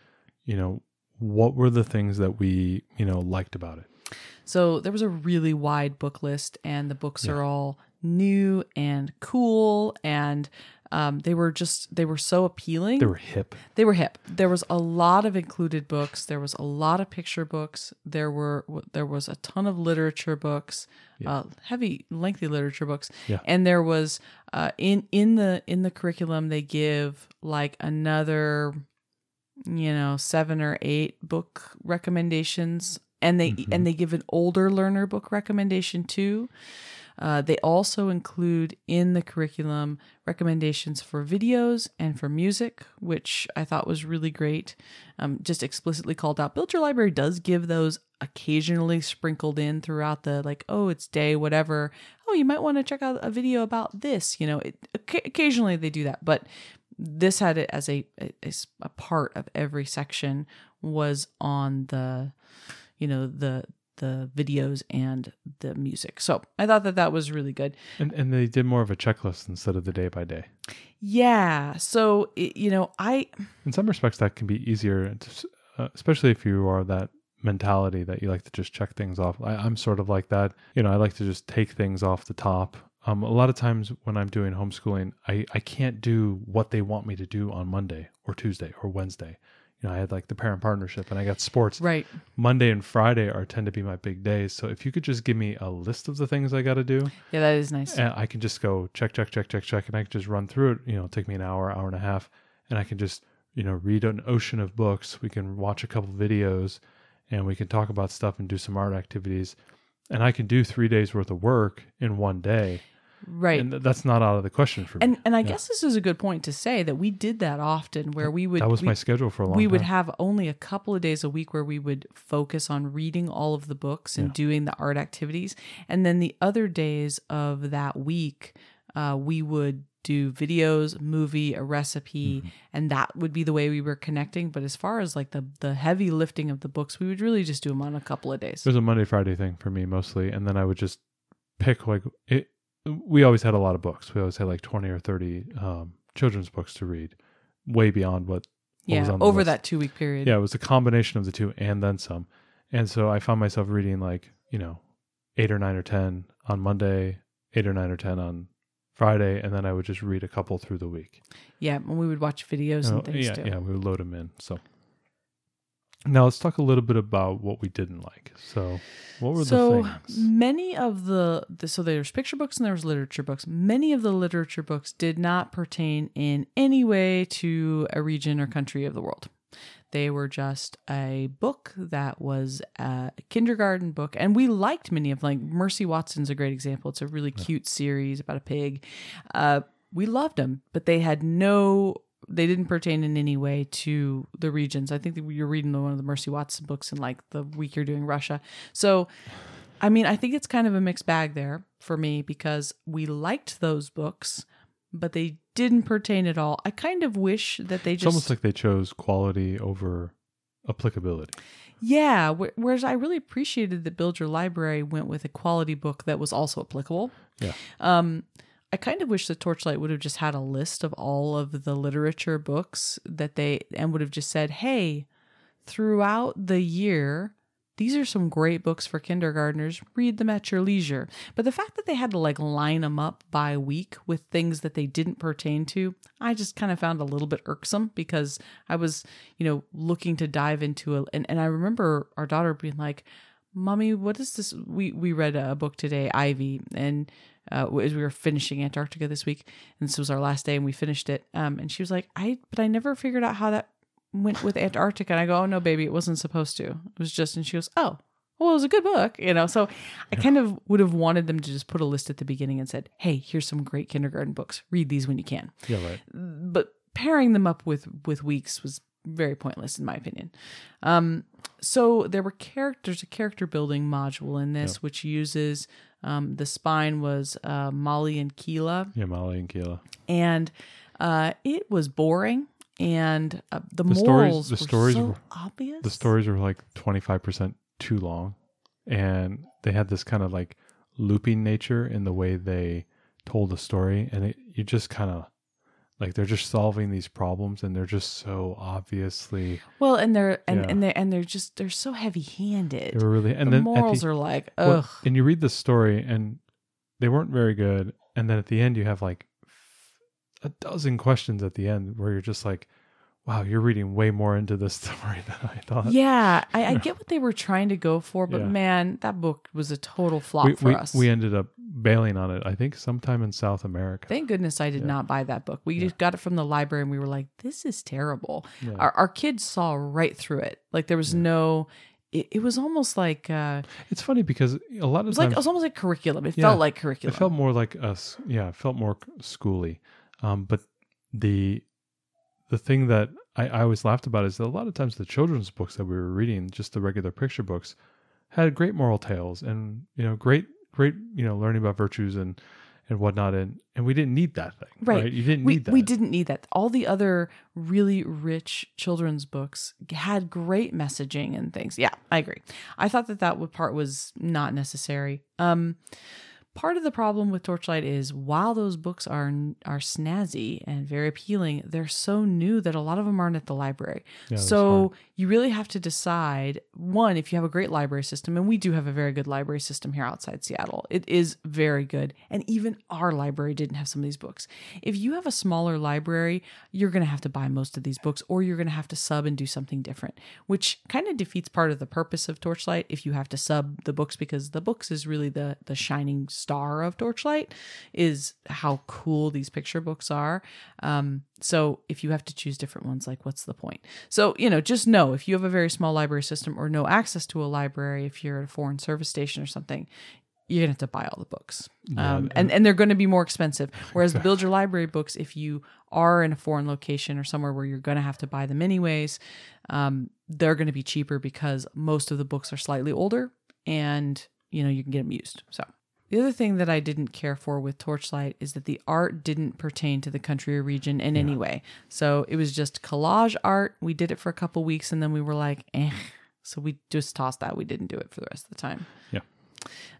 You know, what were the things that we you know liked about it? So there was a really wide book list, and the books are all new and cool, and um, they were just they were so appealing. They were hip. They were hip. There was a lot of included books. There was a lot of picture books. There were there was a ton of literature books, uh, heavy, lengthy literature books, Yeah. and there was uh, in in the in the curriculum they give like another you know, seven or eight book recommendations, and they Mhm. and they give an older learner book recommendation too. Uh, they also include in the curriculum recommendations for videos and for music, which I thought was really great. Um, just explicitly called out. Build Your Library does give those occasionally sprinkled in throughout the like, oh, it's day, whatever. Oh, you might want to check out a video about this. You know, it, occasionally they do that, but this had it as a, a, a part of every section was on the, you know, the the videos and the music. So I thought that that was really good. And and they did more of a checklist instead of the day by day. Yeah. So it, you know, I In some respects, that can be easier, to uh, especially if you are that mentality that you like to just check things off. I, I'm sort of like that. You know, I like to just take things off the top. Um, a lot of times when I'm doing homeschooling, I, I can't do what they want me to do on Monday or Tuesday or Wednesday. You know, I had like the parent partnership and I got sports. right. Monday and Friday are tend to be my big days. So if you could just give me a list of the things I got to do, Yeah, that is nice. and I can just go check, check, check, check, check, and I can just run through it. You know, take me an hour, hour and a half, and I can just you know read an ocean of books. We can watch a couple videos, and we can talk about stuff and do some art activities, and I can do three days worth of work in one day, Right. and th- that's not out of the question for me. And and I Yeah. guess this is a good point to say that we did that often where we would that was we, my schedule for a long time. we time. would have only a couple of days a week where we would focus on reading all of the books and Yeah. doing the art activities and then the other days of that week uh, we would do videos movie a recipe Mm-hmm. and that would be the way we were connecting but as far as like the the heavy lifting of the books we would really just do them on a couple of days It was a Monday Friday thing for me mostly, and then I would just pick like it. We always had a lot of books. We always had like twenty or thirty um, children's books to read, way beyond what what was yeah over that two week period Yeah, it was a combination of the two and then some. And so I found myself reading like, you know, eight or nine or 10 on Monday, eight or nine or 10 on Friday, and then I would just read a couple through the week. yeah and we would watch videos Oh, and things yeah, too yeah, we would load them in. So now let's talk a little bit about what we didn't like. So, what were so the things? many of the, the so there's picture books and there was literature books. Many of the literature books did not pertain in any way to a region or country of the world. They were just a book that was a kindergarten book and we liked many of like mercy watson's a great example. It's a really cute series about a pig. Uh, we loved them but they had no they didn't pertain in any way to the regions. I think you're reading the, one of the Mercy Watson books in like the week you're doing Russia. So, I mean, I think it's kind of a mixed bag there for me because we liked those books, but they didn't pertain at all. I kind of wish that they It's just almost like they chose quality over applicability. yeah. wh- Whereas I really appreciated that Build Your Library went with a quality book that was also applicable. Yeah. Um, I kind of wish the Torchlight would have just had a list of all of the literature books that they and would have just said, "Hey, throughout the year, these are some great books for kindergartners. Read them at your leisure." But the fact that they had to like line them up by week with things that they didn't pertain to, I just kind of found a little bit irksome because I was, you know, looking to dive into a and, and I remember our daughter being like, "Mommy, what is this?" We we read a book today, Ivy, and uh, as we were finishing Antarctica this week, and this was our last day, and we finished it. Um, and she was like, "I, but I never figured out how that went with Antarctica." And I go, "Oh no, baby, it wasn't supposed to. It was just." And she goes, "Oh." Well, it was a good book, you know. So I kind of would have wanted them to just put a list at the beginning and said, "Hey, here's some great kindergarten books. Read these when you can." Yeah, right. but pairing them up with with weeks was very pointless in my opinion. Um, so there were characters, a character building module in this, which uses um, the spine was uh, Molly and Keela, Yeah, Molly and Keela. and uh, it was boring, and uh, the, The stories- morals the were stories so were- obvious. the stories were like 25% too long and they had this kind of like looping nature in the way they told the story and it, you just kind of like they're just solving these problems and they're just so obviously well, and they're and, Yeah. and they and they're just they're so heavy handed. they handed. were really and The then morals the, are like, well, ugh. and you read the story and they weren't very good and then at the end you have like a dozen questions at the end where you're just like wow, you're reading way more into this story (laughs) than I thought. Yeah, I, I get what they were trying to go for, but Yeah. man, that book was a total flop we, for we, us. we ended up bailing on it. I think sometime in South America. Thank goodness I did Yeah. not buy that book. We just got it from the library and we were like, this is terrible. Yeah. Our, our kids saw right through it. Like there was no, it, it was almost like, uh, It's funny because a lot of it was like, times it was almost like curriculum. It Yeah. felt like curriculum. It felt more like us. Yeah, it felt more schooly. Um, but the the thing that I, I always laughed about is that a lot of times the children's books that we were reading, just the regular picture books, had great moral tales and you know great great you know learning about virtues and and whatnot and and we didn't need that thing Right. right, you didn't we, need that we didn't need that. All the other really rich children's books had great messaging and things. Yeah, I agree. I thought that that part was not necessary. Um, part of the problem with Torchlight is while those books are are snazzy and very appealing, they're so new that a lot of them aren't at the library. Yeah, so you really have to decide one if you have a great library system, and we do have a very good library system here outside Seattle. It is very good, and even our library didn't have some of these books. If you have a smaller library, you're going to have to buy most of these books, or you're going to have to sub and do something different, which kind of defeats part of the purpose of Torchlight. If you have to sub the books, because the books is really the the shining star of Torchlight, is how cool these picture books are. Um, so if you have to choose different ones, like what's the point? So, you know, just know if you have a very small library system or no access to a library, if you're at a foreign service station or something, you're gonna have to buy all the books. Yeah, um, and, and they're gonna be more expensive. Whereas the build your library books, if you are in a foreign location or somewhere where you're gonna have to buy them anyways, um, they're gonna be cheaper because most of the books are slightly older and you know you can get them used. So the other thing that I didn't care for with Torchlight is that the art didn't pertain to the country or region in any way. So it was just collage art. We did it for a couple weeks and then we were like, eh. So we just tossed that. We didn't do it for the rest of the time. Yeah.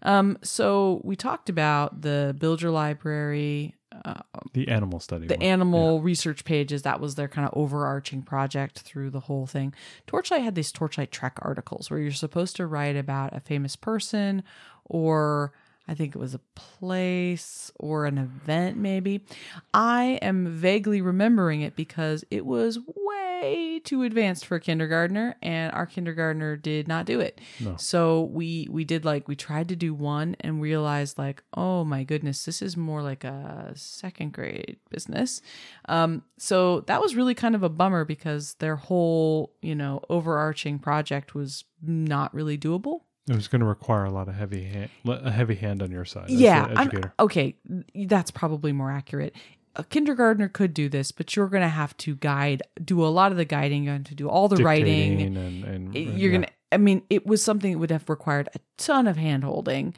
Um, so we talked about the Build Your Library, uh, the animal study the one. animal research pages. That was their kind of overarching project through the whole thing. Torchlight had these Torchlight Trek articles where you're supposed to write about a famous person or I think it was a place or an event, maybe. I am vaguely remembering it because it was way too advanced for a kindergartner, and our kindergartner did not do it. No. So we we did like we tried to do one and realized like, oh my goodness, this is more like a second grade business. Um, so that was really kind of a bummer because their whole you know overarching project was not really doable. It was going to require a lot of heavy hand, a heavy hand on your side as yeah, okay, that's probably more accurate. A kindergartner could do this, but you're going to have to guide, do a lot of the guiding, you're to do all the writing. Dictating and, and and, You're yeah. gonna. I mean, it was something that would have required a ton of hand holding,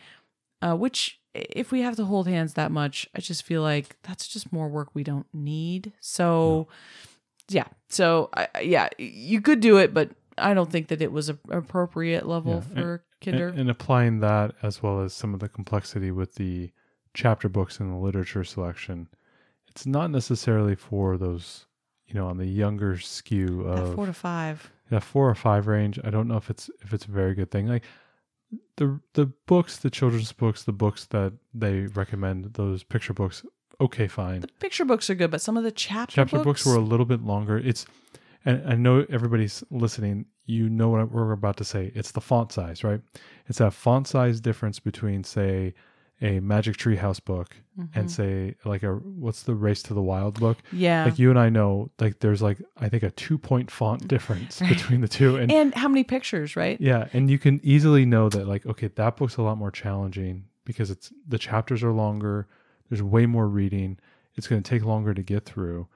uh, which if we have to hold hands that much, I just feel like that's just more work we don't need. So, yeah. So, yeah, you could do it, but I don't think that it was a appropriate level Yeah, for and, kinder. and applying that as well as some of the complexity with the chapter books and the literature selection it's not necessarily for those you know on the younger skew At of four to five. Yeah, four or five range i don't know if it's if it's a very good thing like the the books the children's books the books that they recommend those picture books okay fine The picture books are good, but some of the chapter, chapter books were a little bit longer it's and i know everybody's listening you know what we're about to say it's the font size right it's that font size difference between say a magic tree house book Mm-hmm. and say like a what's the race to the wild book yeah. like you and i know like there's like i think a two point font difference (laughs) between the two and and how many pictures, right? yeah, and you can easily know that like okay, that book's a lot more challenging because it's the chapters are longer. There's way more reading. It's going to take longer to get through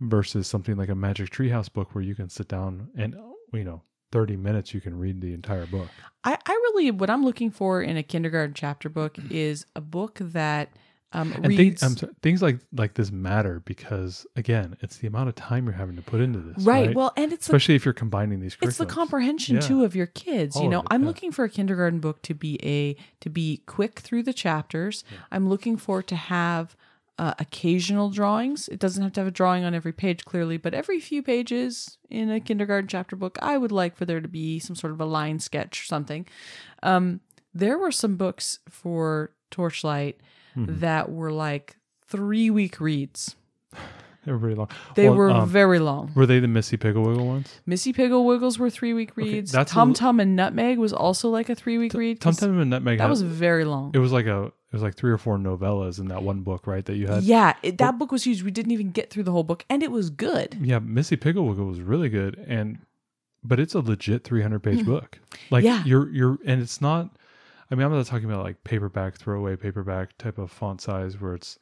versus something like a Magic Treehouse book where you can sit down and you know, 30 minutes you can read the entire book. I, I really what I'm looking for in a kindergarten chapter book is a book that um, And reads things, sorry, things like like this matter because again, it's the amount of time you're having to put into this. right. Right. Well, and it's especially if you're combining these. it's the comprehension Yeah. too of your kids. All you know, it, I'm yeah. looking for a kindergarten book to be a to be quick through the chapters. I'm looking for it to have uh, occasional drawings. It doesn't have to have a drawing on every page clearly, but every few pages in a kindergarten chapter book, I would like for there to be some sort of a line sketch or something. Um, there were some books for Torchlight Mm-hmm. that were like three week reads. (sighs) they were pretty long. They Well, were um, very long. Were they the Mrs. Piggle-Wiggle ones? Mrs. Piggle-Wiggles were three week reads. that's a Tum l- Tum and Nutmeg was also like a three week read. Tum Tum and Nutmeg. That had- was very long. It was like a. It was like three or four novellas in that one book, right? That you had. Yeah, it, that book was huge. We didn't even get through the whole book, and it was good. Yeah, Mrs. Piggle-Wiggle was really good, and but it's a legit 300 page book. Like. Yeah. you're you're, and it's not. I mean, I'm not talking about like paperback, throwaway paperback type of font size where it's,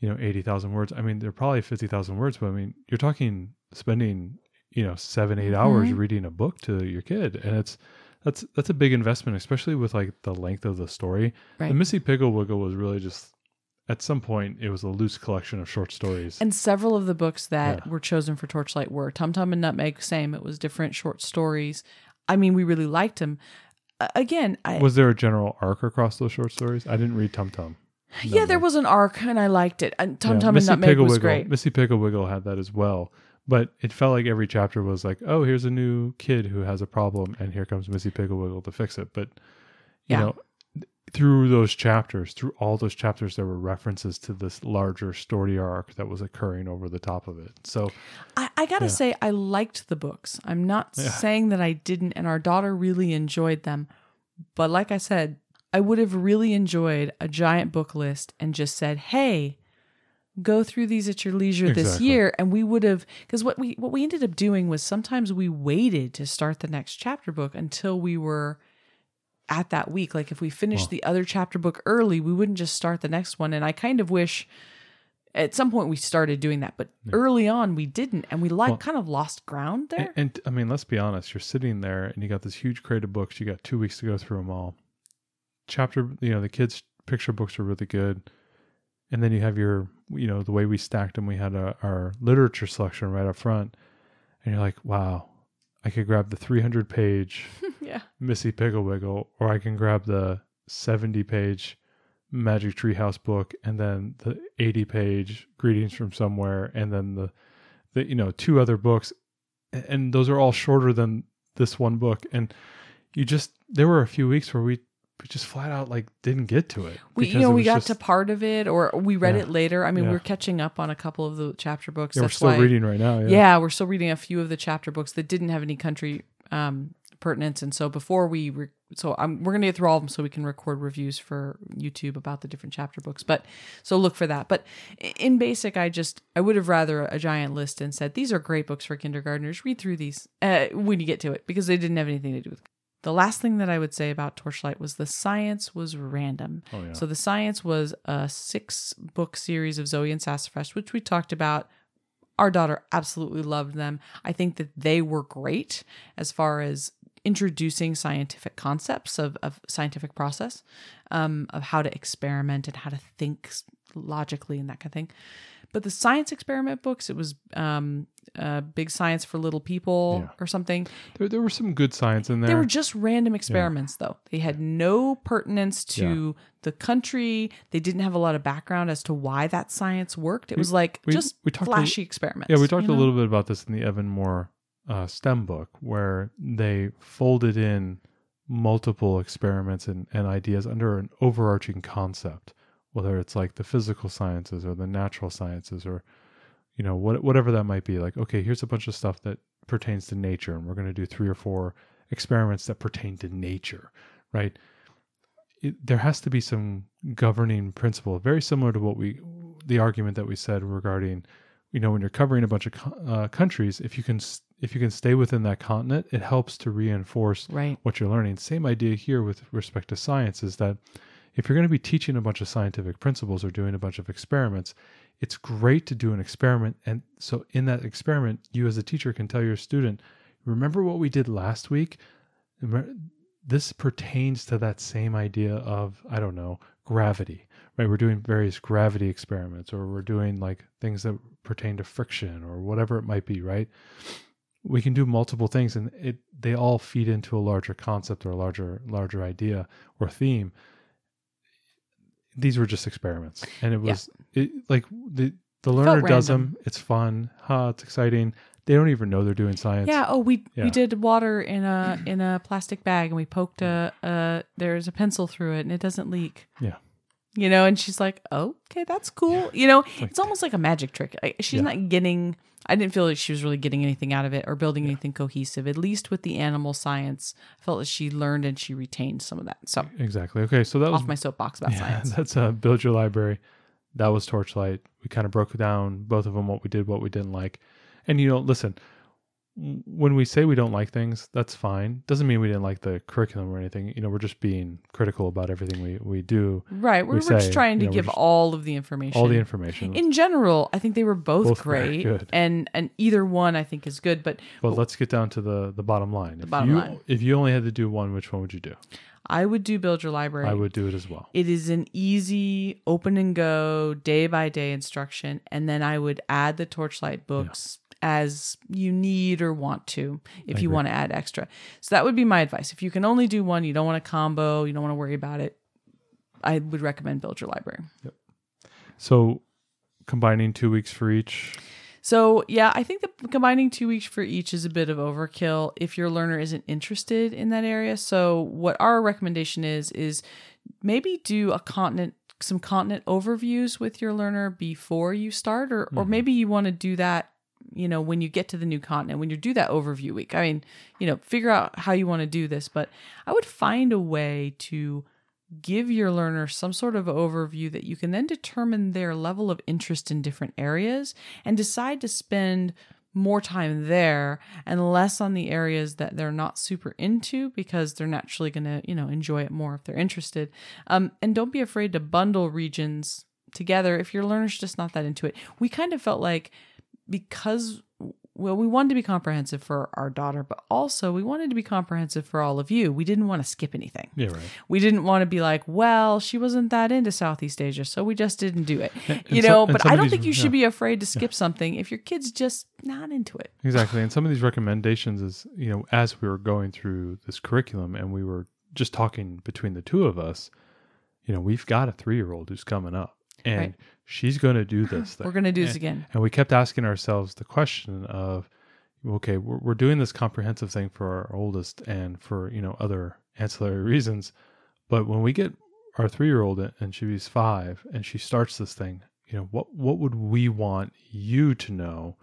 you know, 80,000 words. I mean, they're probably 50,000 words, but I mean, you're talking spending, you know, seven, eight hours Mhm. reading a book to your kid, and it's that's that's a big investment, especially with like the length of the story. Right. The Mrs. Piggle-Wiggle was really just. At some point, it was a loose collection of short stories. And several of the books that Yeah. were chosen for Torchlight were Tum Tum and Nutmeg. Same, it was different short stories. I mean, we really liked them. Uh, again, I, Was there a general arc across those short stories? I didn't read Tum Tum. yeah, there was an arc, and I liked it. And Tum Tum and Nutmeg was Pigglewiggle- great. Mrs. Piggle-Wiggle had that as well, but it felt like every chapter was like, "Oh, here's a new kid who has a problem, and here comes Mrs. Piggle-Wiggle to fix it." But you Yeah. know, through those chapters, through all those chapters, there were references to this larger story arc that was occurring over the top of it. So I, I gotta Yeah. say, I liked the books. I'm not Yeah. saying that I didn't, and our daughter really enjoyed them. But like I said, I would have really enjoyed a giant book list and just said, "Hey, go through these at your leisure this Exactly. year." And we would have, because what we what we ended up doing was sometimes we waited to start the next chapter book until we were at that week. Like if we finished the other chapter book early, we wouldn't just start the next one. And I kind of wish at some point we started doing that, but early on we didn't, and we like Well- kind of lost ground And, there. and I mean, let's be honest. You're sitting there, and you got this huge crate of books. You got two weeks to go through them all. Chapter, you know, the kids' picture books are really good, and then you have your, you know, the way we stacked them. We had a, our literature selection right up front, and you're like, wow, I could grab the 300 page (laughs) yeah, Mrs. Piggle-Wiggle, or I can grab the 70 page Magic Treehouse book, and then the 80 page Greetings from Somewhere, and then the, the you know, two other books. And those are all shorter than this one book. And you just, there were a few weeks where we, we just flat out like didn't get to it. we you know we got just- to part of it, or we read Yeah. it later. I mean, Yeah. we're catching up on a couple of the chapter books. Yeah, we're still why, reading right now. Yeah. Yeah. we're still reading a few of the chapter books that didn't have any country um, pertinence, and so before we, re- so I'm, we're gonna get through all of them so we can record reviews for YouTube about the different chapter books. But so look for that. But in basic, I just I would have rather a giant list and said these are great books for kindergartners. Read through these uh, when you get to it because they didn't have anything to do with. The last thing that I would say about Torchlight was the science was random. Oh, yeah. So the science was a six book series of Zoey and Sassafras, which we talked about. Our daughter absolutely loved them. I think that they were great as far as introducing scientific concepts of, of scientific process, um, of how to experiment and how to think logically and that kind of thing. But the science experiment books, it was um, uh, Big Science for Little People Yeah. or something. there, there were some good science in there. They were just random experiments, though. They had no pertinence to the country. They didn't have a lot of background as to why that science worked. It was like we- just we talked a- flashy experiments. Yeah, we talked you know? a little bit about this in the Evan-Moor uh, STEM book, where they folded in multiple experiments and, and ideas under an overarching concept, whether it's like the physical sciences or the natural sciences or, you know, what, whatever that might be. Like, okay, here's a bunch of stuff that pertains to nature, and we're going to do three or four experiments that pertain to nature, right? It, there has to be some governing principle, very similar to what we, the argument that we said regarding you know when you're covering a bunch of uh, countries if you can if you can stay within that continent it helps to reinforce Right. what you're learning same idea here with respect to science is that if you're going to be teaching a bunch of scientific principles or doing a bunch of experiments it's great to do an experiment. And so in that experiment you as a teacher can tell your student remember what we did last week? This pertains to that same idea of i don't know gravity right? We're doing various gravity experiments or we're doing like things that pertain to friction or whatever it might be right? We can do multiple things and it they all feed into a larger concept or a larger larger idea or theme these were just experiments and it Yeah. was it like the the learner does them it's fun ha it's exciting they don't even know they're doing science Yeah. Oh, we Yeah. we did water in a in a plastic bag, and we poked a, a there's a pencil through it, and it doesn't leak. Yeah. you know, and she's like, okay, that's cool. You know, it's almost like a magic trick. She's Yeah. not getting, I didn't feel like she was really getting anything out of it or building anything cohesive. At least with the animal science, I felt that she learned and she retained some of that. So, Exactly. Okay, so that was off my soapbox about yeah, science. (laughs) that's uh, build your library. That was Torchlight. We kind of broke down both of them, what we did, what we didn't like, and you know, listen. When we say we don't like things, that's fine. Doesn't mean we didn't like the curriculum or anything. You know, we're just being critical about everything we, we do. Right. We're, we we're just trying to you know, give just- all of the information. All the information. In general, I think they were both, Both great, and and either one I think is good. But but let's get down to the the bottom line. if bottom you line. if you only had to do one, which one would you do? I would do build your library. I would do it as well. It is an easy, open and go, day by day instruction, and then I would add the Torchlight books as you need or want to if you agree. want to add extra. So that would be my advice. If you can only do one, you don't want a combo, you don't want to worry about it. I would recommend build your library. Yep. So combining two weeks for each. So yeah, I think that combining two weeks for each is a bit of overkill if your learner isn't interested in that area. So what our recommendation is is maybe do a continent some continent overviews with your learner before you start or or mm-hmm. maybe you want to do that you know when you get to the new continent when you do that overview week i mean you know figure out how you want to do this but i would find a way to give your learner some sort of overview that you can then determine their level of interest in different areas and decide to spend more time there and less on the areas that they're not super into because they're naturally going to you know enjoy it more if they're interested. Um, and don't be afraid to bundle regions together if your learner's just not that into it. We kind of felt like because well we wanted to be comprehensive for our daughter but also we wanted to be comprehensive for all of you we didn't want to skip anything Yeah, right. we didn't want to be like, well, she wasn't that into Southeast Asia, so we just didn't do it. and you know, but I don't think you should yeah. be afraid to skip something if your kid's just not into it. Exactly. And some of these recommendations is, you know, as we were going through this curriculum and we were just talking between the two of us, you know, we've got a three year old who's coming up and Right. She's going to do this thing. We're going to do this again. And we kept asking ourselves the question of, okay, we're, we're doing this comprehensive thing for our oldest and for, you know, other ancillary (laughs) reasons. But when we get our three year old and she's five and she starts this thing, you know, what, what would we want you to know?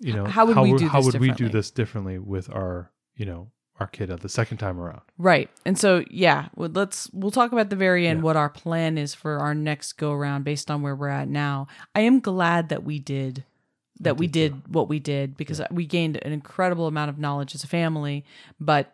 You know, How would we do how would we do this differently with our, you know, our kid the second time around? Right. And so, yeah, well, let's we'll talk about the very end Yeah. what our plan is for our next go around based on where we're at now. I am glad that we did that we did what we did because we gained an incredible amount of knowledge as a family, but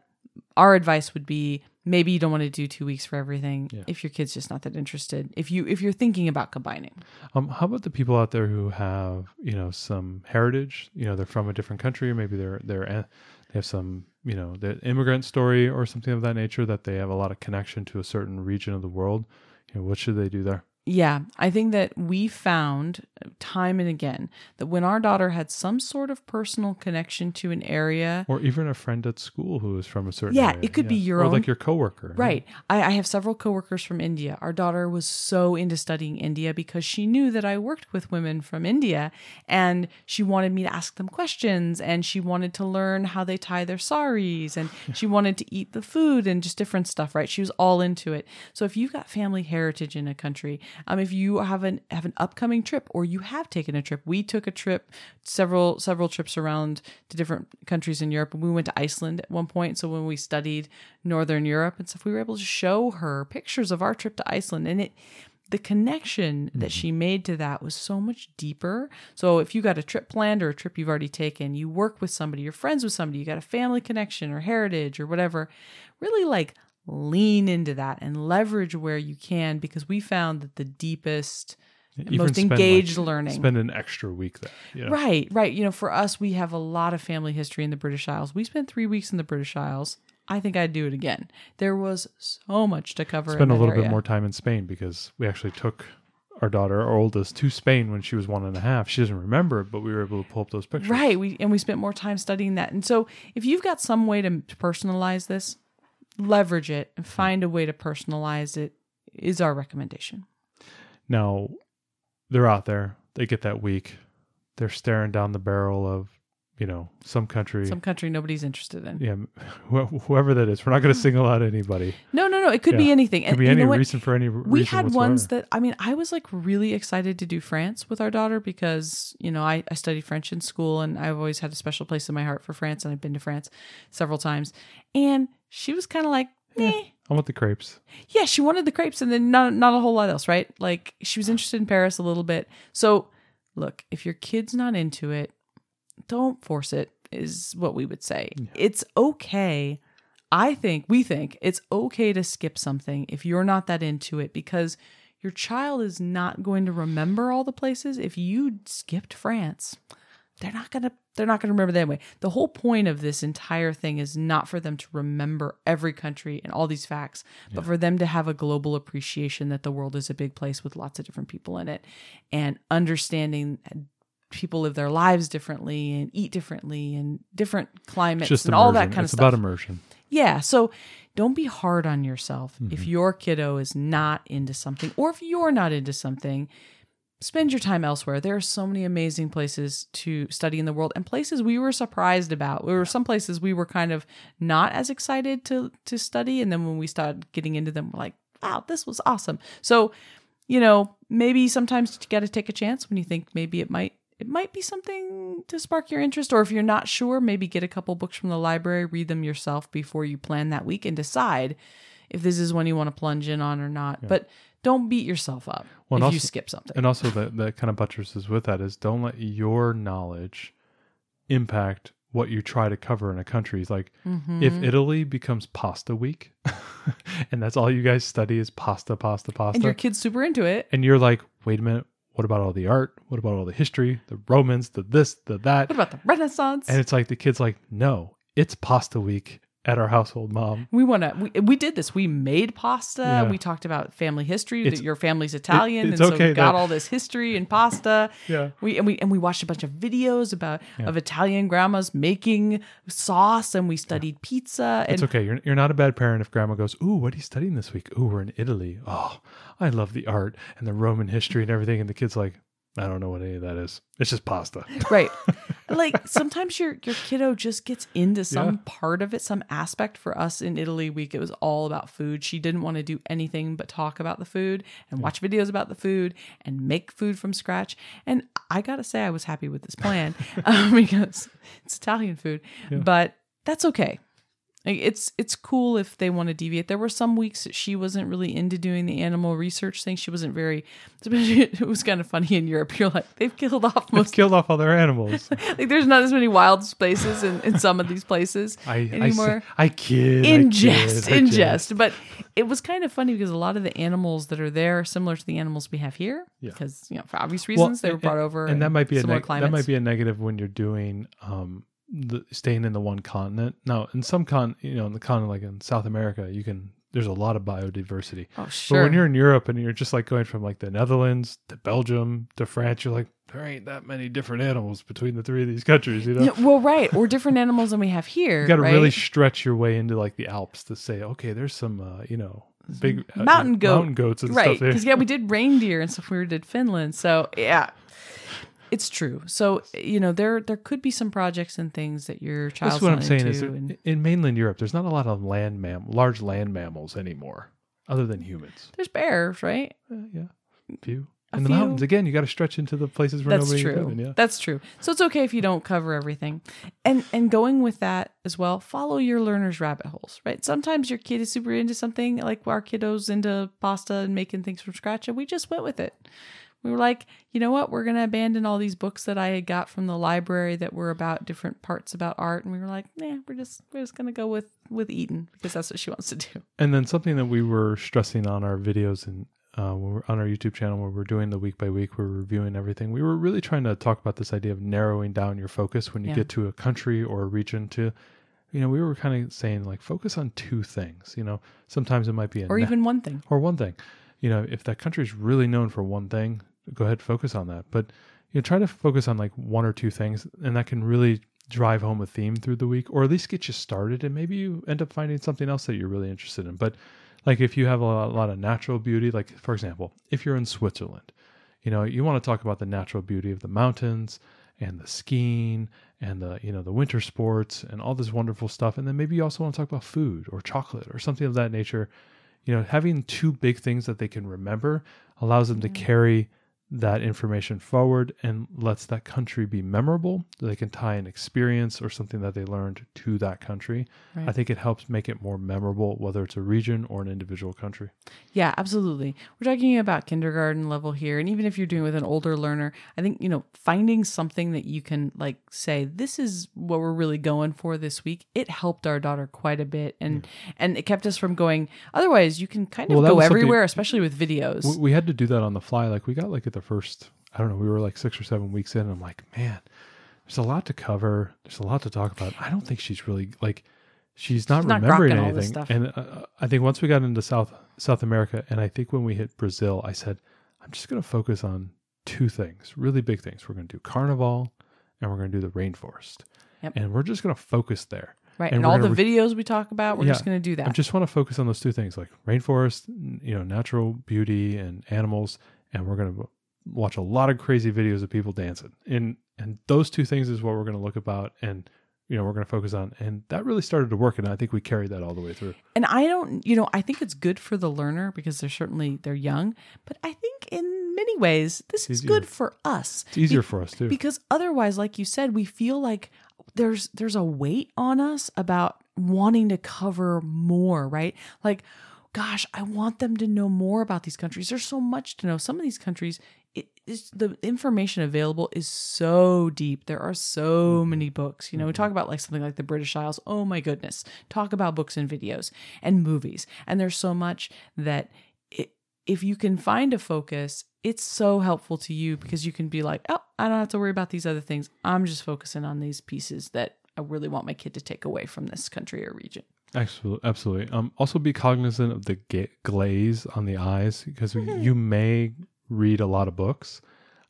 our advice would be maybe you don't want to do 2 weeks for everything Yeah. if your kid's just not that interested. If you if you're thinking about combining. Um, how about the people out there who have, you know, some heritage? You know, they're from a different country. Maybe they're they're they have some, you know, the immigrant story or something of that nature that they have a lot of connection to a certain region of the world. You know, what should they do there? Yeah, I think that we found uh, time and again that when our daughter had some sort of personal connection to an area, Or even a friend at school who is from a certain Yeah, area. it could be your or own- like your coworker. right? I, I have several coworkers from India. Our daughter was so into studying India because she knew that I worked with women from India and she wanted me to ask them questions and she wanted to learn how they tie their saris and (laughs) she wanted to eat the food and just different stuff, right? She was all into it. So if you've got family heritage in a country, um, if you have an have an upcoming trip or you have taken a trip, we took a trip, several several trips around to different countries in Europe, and we went to Iceland at one point. So when we studied Northern Europe and stuff, we were able to show her pictures of our trip to Iceland, and it the connection that she made to that was so much deeper. So if you got a trip planned or a trip you've already taken, you work with somebody, you're friends with somebody, you got a family connection or heritage or whatever, really like lean into that and leverage where you can because we found that the deepest most spend, like, engaged learning Spend an extra week there. Know? Right, right. You know, for us, we have a lot of family history in the British Isles. We spent three weeks in the British Isles. I think I'd do it again. There was so much to cover. Spend a little bit more time in Spain because we actually took our daughter, our oldest, to Spain when she was one and a half. She doesn't remember it, but we were able to pull up those pictures. Right. We and we spent more time studying that. And so, if you've got some way to, to personalize this, leverage it and find a way to personalize it is our recommendation. Now, they're out there. They get that week. They're staring down the barrel of, you know some country. Some country nobody's interested in. yeah, wh- whoever that is. We're not going to single out anybody. No, no, no. It could be Yeah. anything. Could be any reason for any. we had whatsoever. ones that I mean, I was like really excited to do France with our daughter because you know I, I studied French in school and I've always had a special place in my heart for France and I've been to France several times. And she was kind of like, eh. I want the crepes. yeah, she wanted the crepes and then not not a whole lot else, right? Like she was interested in Paris a little bit. So look, if your kid's not into it, don't force it. Is what we would say. It's okay. I think we think it's okay to skip something if you're not that into it because your child is not going to remember all the places. If you skipped France, they're not gonna they're not gonna remember that anyway. The whole point of this entire thing is not for them to remember every country and all these facts, but for them to have a global appreciation that the world is a big place with lots of different people in it, and understanding people live their lives differently and eat differently and different climates Just and all that immersion. kind of stuff. it's about immersion. Yeah. So don't be hard on yourself Mm-hmm. if your kiddo is not into something or if you're not into something. Spend your time elsewhere. There are so many amazing places to study in the world and places we were surprised about. There were some places we were kind of not as excited to to study. And then when we started getting into them, we're like, wow, this was awesome. So, you know, maybe sometimes you gotta take a chance when you think maybe it might it might be something to spark your interest or if you're not sure maybe get a couple books from the library read them yourself before you plan that week and decide if this is one you want to plunge in on or not but don't beat yourself up Well, if you also- skip something And also that that kind of buttresses with that is don't let your knowledge impact what you try to cover in a country. It's Like Mm-hmm. if Italy becomes pasta week (laughs) and that's all you guys study is pasta, pasta, pasta. and your kid's super into it and you're like, wait a minute, what about all the art? What about all the history, the Romans, the this, the that? what about the renaissance And it's like the kid's like, no, it's pasta week at our household, mom. we want to we, we did this we made pasta Yeah. we talked about family history It's- that your family's italian it's and so okay we got all this history and pasta Yeah. We and we and we watched a bunch of videos about of Italian grandmas making sauce, and we studied pizza. And It's okay. You're, you're not a bad parent if grandma goes, Ooh, what are you studying this week? Ooh, we're in Italy. Oh, I love the art and the Roman history and everything. And the kid's like, I don't know what any of that is. It's just pasta. (laughs) right, (laughs) like sometimes your your kiddo just gets into some Yeah. part of it, some aspect. For us in Italy week, it was all about food. She didn't want to do anything but talk about the food and watch videos about the food and make food from scratch. And I gotta say, I was happy with this plan um, (laughs) because it's Italian food, but that's okay. It's it's cool if they want to deviate. There were some weeks that she wasn't really into doing the animal research thing. She wasn't very. (laughs) It was kind of funny in Europe. You're like they've killed off most. kill off all their animals. (laughs) Like there's not as many wild spaces in, in some of these places I, anymore. I kid. I in kid, jest, I in kid. jest. But it was kind of funny because a lot of the animals that are there are similar to the animals we have here. Yeah. Because you know, for obvious Well, reasons, they were and- brought over, and that might be a neg- that might be a negative when you're doing um the staying in the one continent. Now, in some con, you know, in the continent like in South America, you can. There's a lot of biodiversity. oh sure. But when you're in Europe and you're just like going from like the Netherlands to Belgium to France, you're like, there ain't that many different animals between the three of these countries, you know? Yeah, well, right, or different animals than we have here. you got to right? really stretch your way into like the Alps to say, okay, there's some, uh, you know, big uh, Mountain goat. mountain goats and right stuff there. because yeah we did reindeer and stuff we did finland so yeah it's true so you know there there could be some projects and things that your child's That's what I'm saying is and in mainland Europe, there's not a lot of land mam, large land mammals anymore, other than humans. there's bears right Uh, yeah, a few. A In the few. mountains, again, you got to stretch into the places where that's nobody true living, yeah. that's true so it's okay if you don't cover everything and and going with that as well follow your learner's rabbit holes right sometimes your kid is super into something like our kiddos into pasta and making things from scratch and we just went with it we were like you know what we're going to abandon all these books that i had got from the library that were about different parts about art and we were like yeah we're just we're just going to go with with eden because that's what she wants to do (laughs) And then something that we were stressing on our videos and uh, when we're on our YouTube channel where we're doing the week by week, we're reviewing everything. We were really trying to talk about this idea of narrowing down your focus when you Yeah. get to a country or a region to, you know, we were kind of saying like focus on two things. You know, sometimes it might be a or na- even one thing or one thing. You know, if that country is really known for one thing, go ahead focus on that. But you know, try to focus on like one or two things, and that can really drive home a theme through the week, or at least get you started. And maybe you end up finding something else that you're really interested in. But like if you have a lot, of natural beauty, like for example, if you're in Switzerland, you know, you want to talk about the natural beauty of the mountains and the skiing and the you know the winter sports and all this wonderful stuff and then maybe you also want to talk about food or chocolate or something of that nature you know having two big things that they can remember allows them to carry that information forward and lets that country be memorable. They can tie an experience or something that they learned to that country. Right. I think it helps make it more memorable, whether it's a region or an individual country. Yeah, absolutely. We're talking about kindergarten level here. And even if you're doing with an older learner, I think, you know, finding something that you can like say, this is what we're really going for this week. It helped our daughter quite a bit. And and it kept us from going otherwise you can kind of Well, go everywhere, especially with videos. We, we had to do that on the fly. Like we got like at the first, I don't know, we were like six or seven weeks in. And I'm like, man, there's a lot to cover. There's a lot to talk about. I don't think she's really like, she's not She's remembering grokking all this anything. And uh, I think once we got into South South America, and I think when we hit Brazil, I said, I'm just going to focus on two things, really big things. We're going to do Carnival, and we're going to do the rainforest, Yep. and we're just going to focus there. right. and And, all the re- videos we talk about, we're Yeah. just going to do that. I just want to focus on those two things, like rainforest, you know, natural beauty and animals, and we're going to watch a lot of crazy videos of people dancing. And and those two things is what we're going to look about, and you know, we're going to focus on. And that really started to work, and I think we carried that all the way through. and I don't, you know, I think it's good for the learner because they're certainly they're young, but I think in many ways this is easier. good for us. It's easier Be- for us too. because otherwise like you said we feel like there's there's a weight on us about wanting to cover more right like gosh i want them to know more about these countries there's so much to know some of these countries it is the information available is so deep. There are so mm-hmm. many books you know we mm-hmm. talk about like something like the british isles. Oh my goodness. Talk about books and videos and movies. And there's so much that it, if you can find a focus, it's so helpful to you because you can be like, oh, I don't have to worry about these other things. I'm just focusing on these pieces that I really want my kid to take away from this country or region. Absolutely, absolutely. Um, also be cognizant of the ga- glaze on the eyes because mm-hmm. you may read a lot of books,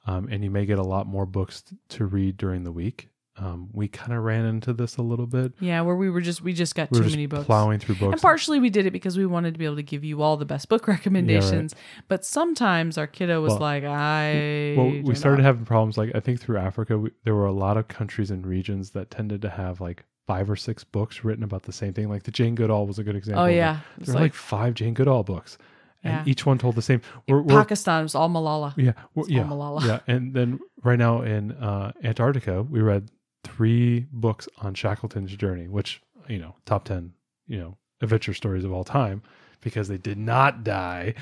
um, and you may get a lot more books to read during the week. Um, we kind of ran into this a little bit. Yeah, where we were just we just got We too just many books. plowing through books. And partially we did it because we wanted to be able to give you all the best book (laughs) recommendations. But sometimes our kiddo was Well- like, I well, we started not. having problems. Like I think through Africa, we, there were a lot of countries and regions that tended to have like five or six books written about the same thing. Like the Jane Goodall was a good example. Oh yeah. It's there were like, like five Jane Goodall books, and Yeah. each one told the same. We're, we're Pakistan was all Malala. Yeah, well, It's all yeah, Malala. yeah. And then right now in uh, Antarctica, we read three books on Shackleton's journey, which you know, top ten, you know, adventure stories of all time, because they did not die. (laughs)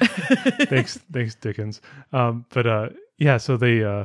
thanks, thanks, Dickens. Um, but uh, yeah, so they, uh,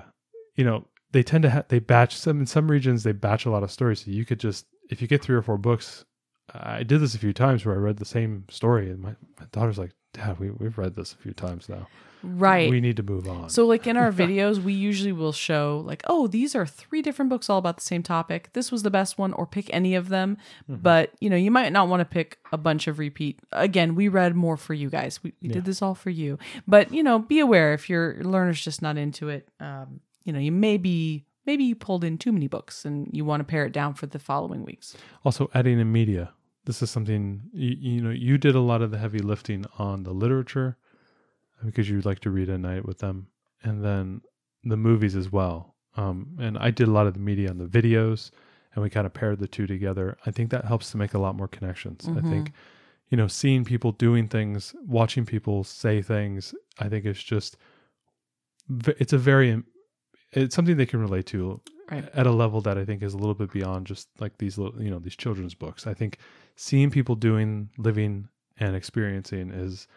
you know, they tend to have they batch some in some regions. They batch a lot of stories, so you could just if you get three or four books. I did this a few times where I read the same story, and my, my daughter's like, "Dad, we we've read this a few times now. Right. We need to move on." So, like in our (laughs) videos, we usually will show, like, oh, these are three different books all about the same topic. This was the best one, or pick any of them. Mm-hmm. But, you know, you might not want to pick a bunch of repeat. Again, we read more for you guys. We, we Yeah. did this all for you. But, you know, be aware if your learner's just not into it, um, you know, you may be, maybe you pulled in too many books and you want to pare it down for the following weeks. Also, adding in media. This is something you, you know. You did a lot of the heavy lifting on the literature because you like to read at night with them, and then the movies as well. Um, and I did a lot of the media on the videos, and we kind of paired the two together. I think that helps to make a lot more connections. I think, you know, seeing people doing things, watching people say things. I think it's just, it's a very, it's something they can relate to Right. at a level that I think is a little bit beyond just like these little, you know, these children's books. I think seeing people doing, living, and experiencing is,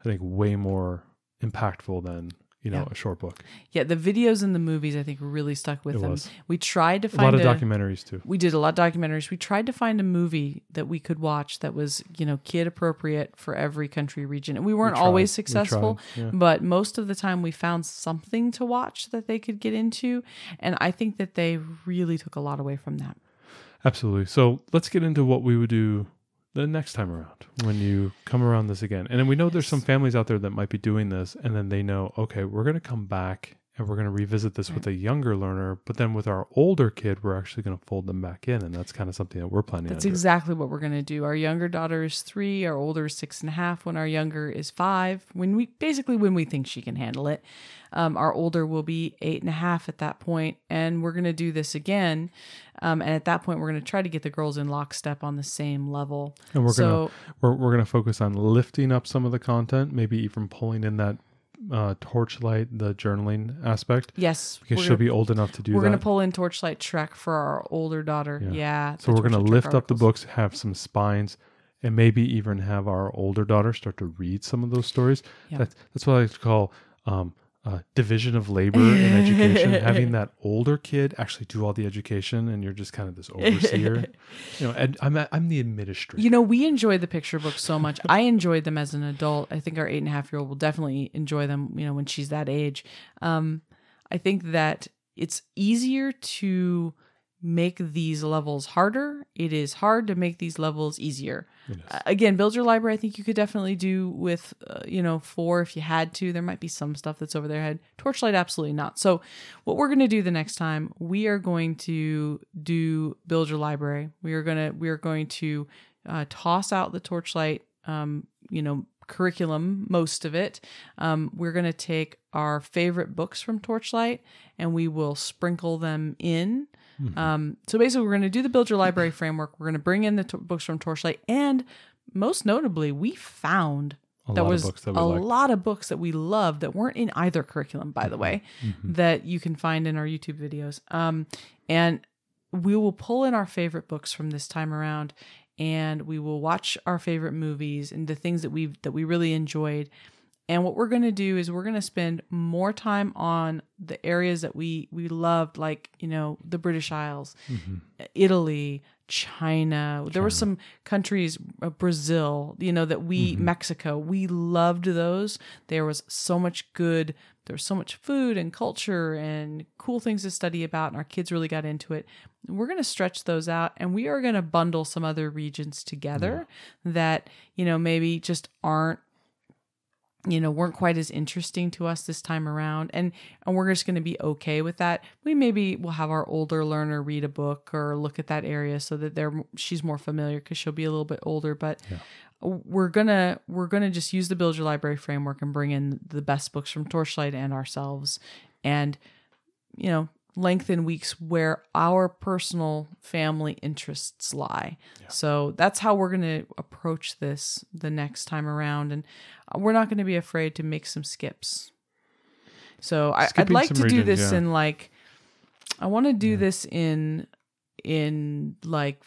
I think, way more impactful than you know Yeah. a short book. Yeah, the videos and the movies, I think, really stuck with It them. was. We tried to find A lot of documentaries too. we did a lot of documentaries. We tried to find a movie that we could watch that was, you know, kid appropriate for every country region. And we weren't tried. always successful, tried, yeah. but most of the time we found something to watch that they could get into. And I think that they really took a lot away from that. Absolutely. So let's get into what we would do the next time around when you come around this again. And then we know there's some families out there that might be doing this, and then they know, okay, we're going to come back and we're going to revisit this with a younger learner. But then with our older kid, we're actually going to fold them back in, and that's kind of something that we're planning. That's exactly what we're gonna do. Our younger daughter is three, our older is six and a half. When our younger is five, when we basically when we think she can handle it, um, our older will be eight and a half at that point, and we're gonna do this again. Um, and at that point, we're gonna try to get the girls in lockstep on the same level. And we're so, gonna we're, we're gonna focus on lifting up some of the content, maybe even pulling in that uh, torchlight, the journaling aspect, yes, because she'll gonna, be old enough to do we're that. gonna pull in Torchlight Trek for our older daughter. Yeah. Yeah. so we're gonna Trek lift up the books, have some spines, and maybe even have our older daughter start to read some of those stories. Yeah. That's that's what I like to call um, uh, division of labor in education. (laughs) Having that older kid actually do all the education, and you're just kind of this overseer. (laughs) you know, and I'm I'm the administrator. You know, we enjoy the picture books so much. I enjoyed them as an adult. I think our eight and a half year old will definitely enjoy them, you know, when she's that age. Um, I think that it's easier to make these levels harder. It is hard to make these levels easier. Again, build your library. I think you could definitely do with, uh, you know, four if you had to. There might be some stuff that's over their head. Torchlight, absolutely not. So, what we're going to do the next time, we are going to do build your library. We are gonna we are going to uh, toss out the Torchlight, um, you know, curriculum, most of it. Um, we're going to take our favorite books from Torchlight and we will sprinkle them in. Um, so basically, we're going to do the build your library (laughs) framework. We're going to bring in the t- books from Torchlight, and most notably, we found A of was that a liked. lot of books that we loved that weren't in either curriculum, by the way, Mm-hmm. that you can find in our YouTube videos. Um, and we will pull in our favorite books from this time around, and we will watch our favorite movies and the things that we that we really enjoyed. And what we're going to do is we're going to spend more time on the areas that we we loved, like you know the British Isles, Italy, China. There were some countries, uh, Brazil, you know, that we Mexico. We loved those. There was so much good. There was so much food and culture and cool things to study about, and our kids really got into it. We're going to stretch those out, and we are going to bundle some other regions together that you know maybe just aren't you know weren't quite as interesting to us this time around and and we're just going to be okay with that. We maybe will have our older learner read a book or look at that area so that they're she's more familiar because she'll be a little bit older but we're gonna we're gonna just use the build your library framework and bring in the best books from torchlight and ourselves. And you know lengthen weeks where our personal family interests lie. So that's how we're going to approach this the next time around and we're not going to be afraid to make some skips. So I, i'd like to do this yeah. in like i want to do this in in like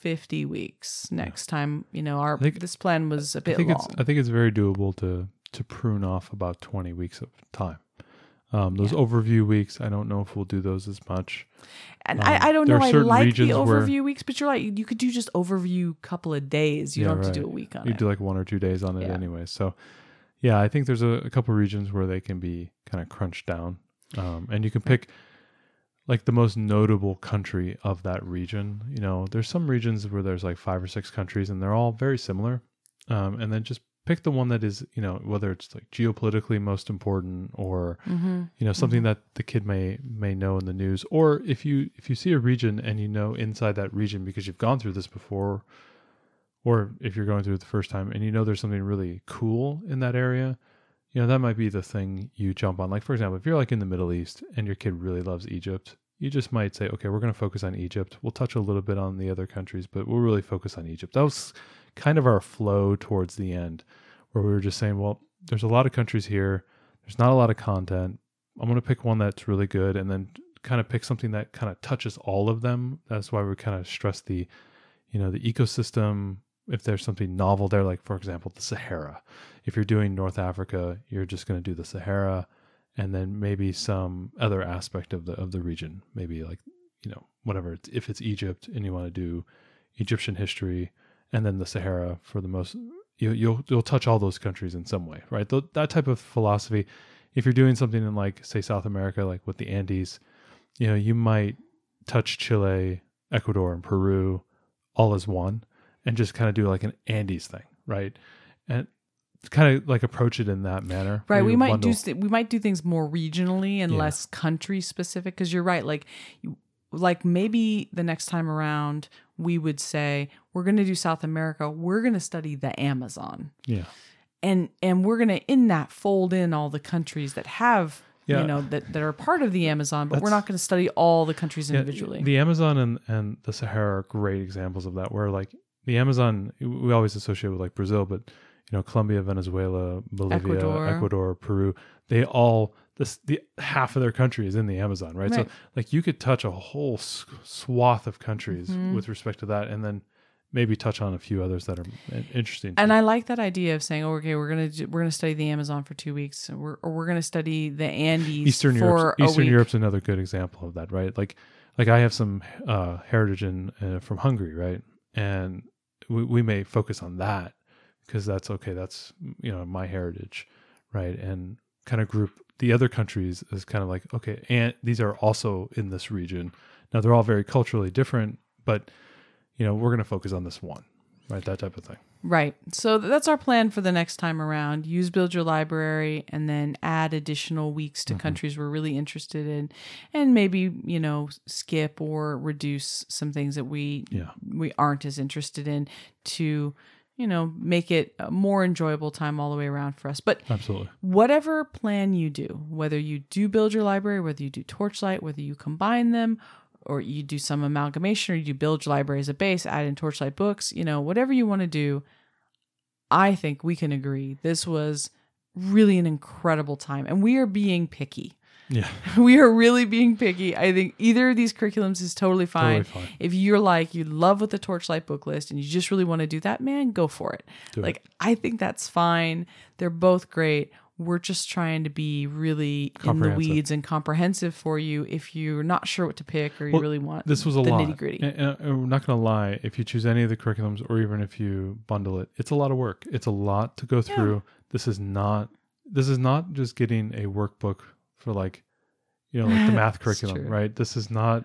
50 weeks next time you know our think- this plan was a bit think long. It's I think it's very doable to to prune off about twenty weeks of time. Um, those overview weeks, I don't know if we'll do those as much. And Um, I, I don't know. I like the regions where- overview weeks, but you're right. You could do just overview couple of days. You Yeah, don't have right. to do a week on You it. You do like one or two days on it Yeah. anyway. So, yeah, I think there's a, a couple regions where they can be kind of crunched down, um, and you can pick like the most notable country of that region. You know, there's some regions where there's like five or six countries, and they're all very similar, um, and then just pick the one that is, you know, whether it's like geopolitically most important or mm-hmm. you know something that the kid may may know in the news. Or if you if you see a region and you know inside that region because you've gone through this before or if you're going through it the first time and you know there's something really cool in that area you know that might be the thing you jump on. Like for example if you're like in the middle east and your kid really loves egypt you just might say okay we're going to focus on egypt. We'll touch a little bit on the other countries but we'll really focus on egypt. That was kind of our flow towards the end where we were just saying well there's a lot of countries here there's not a lot of content I'm going to pick one that's really good and then kind of pick something that kind of touches all of them. That's why we kind of stress the, you know, the ecosystem. If there's something novel there, like for example, the Sahara. If you're doing North Africa, you're just going to do the Sahara and then maybe some other aspect of the of the region, maybe like, you know, whatever. It's, if it's Egypt and you want to do Egyptian history and then the Sahara for the most you, you'll you'll touch all those countries in some way, right? Th- that type of philosophy if you're doing something in like say South America, like with the Andes, you know, you might touch Chile, Ecuador, and Peru all as one, and just kind of do like an Andes thing, right? And kind of like approach it in that manner. Right. We might bundle- do st- we might do things more regionally and Yeah. less country specific because you're right. Like, you- like maybe the next time around we would say we're going to do South America. We're going to study the Amazon, Yeah. and and we're going to in that fold in all the countries that have. Yeah. You know that, that are part of the Amazon, but we're not going to study all the countries Yeah, individually. The Amazon and, and the Sahara are great examples of that. Where like the Amazon, we always associate with like Brazil, but you know Colombia, Venezuela, Bolivia, Ecuador. Ecuador, Peru, they all this the half of their country is in the Amazon, right? So like you could touch a whole swath of countries Mhm. with respect to that, and then maybe touch on a few others that are interesting. And I like that idea of saying, oh, "Okay, we're gonna we're gonna study the Amazon for two weeks, or we're, or we're gonna study the Andes Eastern for Europe, Eastern week." Europe's another good example of that, right? Like, like I have some uh, heritage in uh, from Hungary, right? And we, we may focus on that because that's okay. That's you know my heritage, right? And kind of group the other countries as kind of like okay, and these are also in this region. Now they're all very culturally different, but you know we're going to focus on this one, right? That type of thing. Right. So that's our plan for the next time around. Use Build Your Library and then add additional weeks to mm-hmm. countries we're really interested in and maybe, you know, skip or reduce some things that we Yeah. we aren't as interested in to, you know, make it a more enjoyable time all the way around for us. But Absolutely. whatever plan you do, whether you do build your library, whether you do Torchlight, whether you combine them, or you do some amalgamation, or you build your library as a base, add in Torchlight books, you know, whatever you want to do, I think we can agree this was really an incredible time. And we are being picky. Yeah. (laughs) We are really being picky. I think either of these curriculums is totally fine. Totally fine. If you're like, you love with the Torchlight book list and you just really want to do that, man, go for it. Do it. like, I think that's fine. They're both great. We're just trying to be really in the weeds and comprehensive for you if you're not sure what to pick or you Well, really want this was a the lot. nitty gritty. I'm not going to lie. If you choose any of the curriculums, or even if you bundle it, it's a lot of work. It's a lot to go through. This is not. This is not just getting a workbook for like, you know, like the (sighs) math curriculum, true. right? This is not.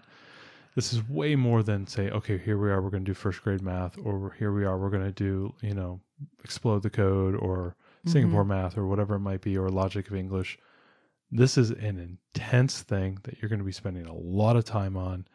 This is way more than say, okay, here we are. We're going to do first grade math, or here we are. We're going to do, you know, explode the code, or Singapore Mm-hmm. math, or whatever it might be, or logic of English. This is an intense thing that you're going to be spending a lot of time on.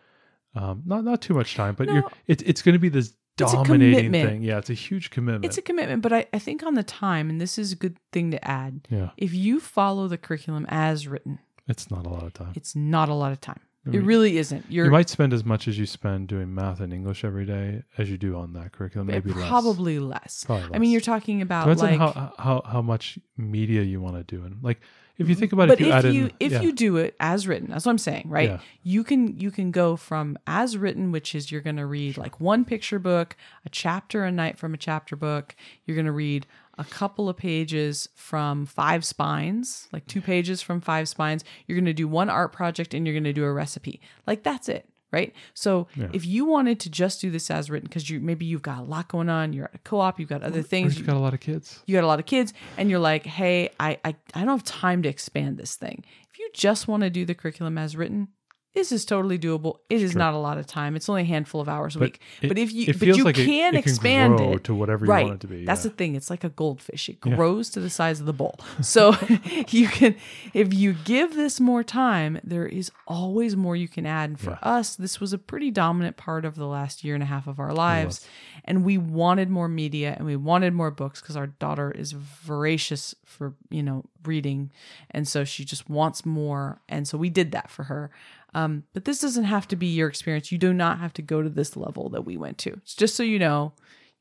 Um, not not too much time, but you're No. it's it's going to be this dominating thing. Yeah, it's a huge commitment. It's a commitment, but I, I think on the time, and this is a good thing to add, yeah, if you follow the curriculum as written, it's not a lot of time. it's not a lot of time. It mm. really isn't. You're you might spend as much as you spend doing math and English every day as you do on that curriculum. Maybe less. probably less. I mean, you're talking about Depends like on how how how much media you want to do, and like if you mm-hmm. think about but it, if you if add you in, if yeah, you do it as written that's what i'm saying right Yeah. you can you can go from as written which is you're going to read like one picture book a chapter a night from a chapter book you're going to read a couple of pages from five spines like two pages from five spines you're going to do one art project and you're going to do a recipe like that's it right so Yeah. if you wanted to just do this as written because you maybe you've got a lot going on you're at a co-op you've got other things you've got a lot of kids. you got a lot of kids and you're like hey I, I i don't have time to expand this thing if you just want to do the curriculum as written this is totally doable. It is not a lot of time. It's only a handful of hours a But week. It- but if you but you like can it can expand grow it. to whatever you right. want it to be, that's yeah. the thing. It's like a goldfish. It Yeah. grows to the size of the bowl. (laughs) So (laughs) you can if you give this more time there is always more you can add. And for Yeah. us this was a pretty dominant part of the last year and a half of our lives. and we wanted more media and we wanted more books because our daughter is voracious for you know reading. And so she just wants more. And so we did that for her um, but this doesn't have to be your experience. You do not have to go to this level that we went to. It's just so you know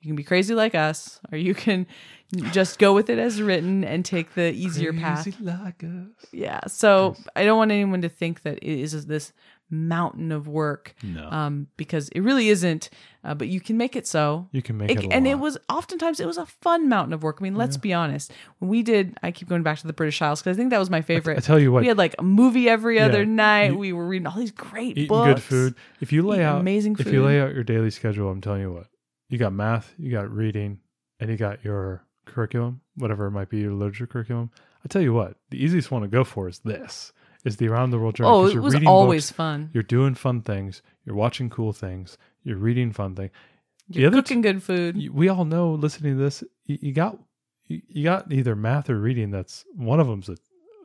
you can be crazy like us or you can just go with it as written and take the easier path. like yeah so i don't want anyone to think that it is this mountain of work No. um, because it really isn't. Uh, but you can make it so. You can make it, a and it was oftentimes it was a fun mountain of work. I mean, let's be honest. When we did, I keep going back to the British Isles because I think that was my favorite. I tell you what, we had like a movie every Yeah, other night. you- we were reading all these great eating books. good food. If you lay out amazing if you lay out your daily schedule, I'm telling you what, you got math, you got reading, and you got your curriculum, whatever it might be, your literature curriculum. I tell you what, the easiest one to go for is this: is the around the world journey. Oh, it you're was reading always books, fun. You're doing fun things. You're watching cool things. You're reading fun things. You're cooking good food. we all know listening to this, you, you got you, you got either math or reading. That's one of them's a,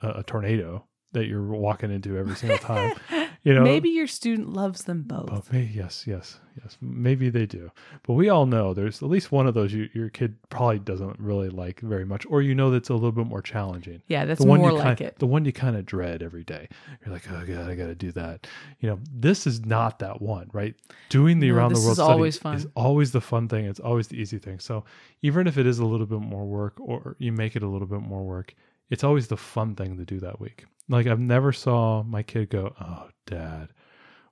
a tornado that you're walking into every single time. (laughs) You know, Maybe your student loves them both. Oh, may, yes, yes, yes. Maybe they do, but we all know there's at least one of those you, your kid probably doesn't really like very much, or you know that's a little bit more challenging. Yeah, that's the one more you like kind, it. The one you kind of dread every day. You're like, oh god, I got to do that. You know, this is not that one, right? Doing the No, around the world is study always fun. is always the fun thing. It's always the easy thing. So even if it is a little bit more work, or you make it a little bit more work, it's always the fun thing to do that week. Like I've never saw my kid go, oh, dad.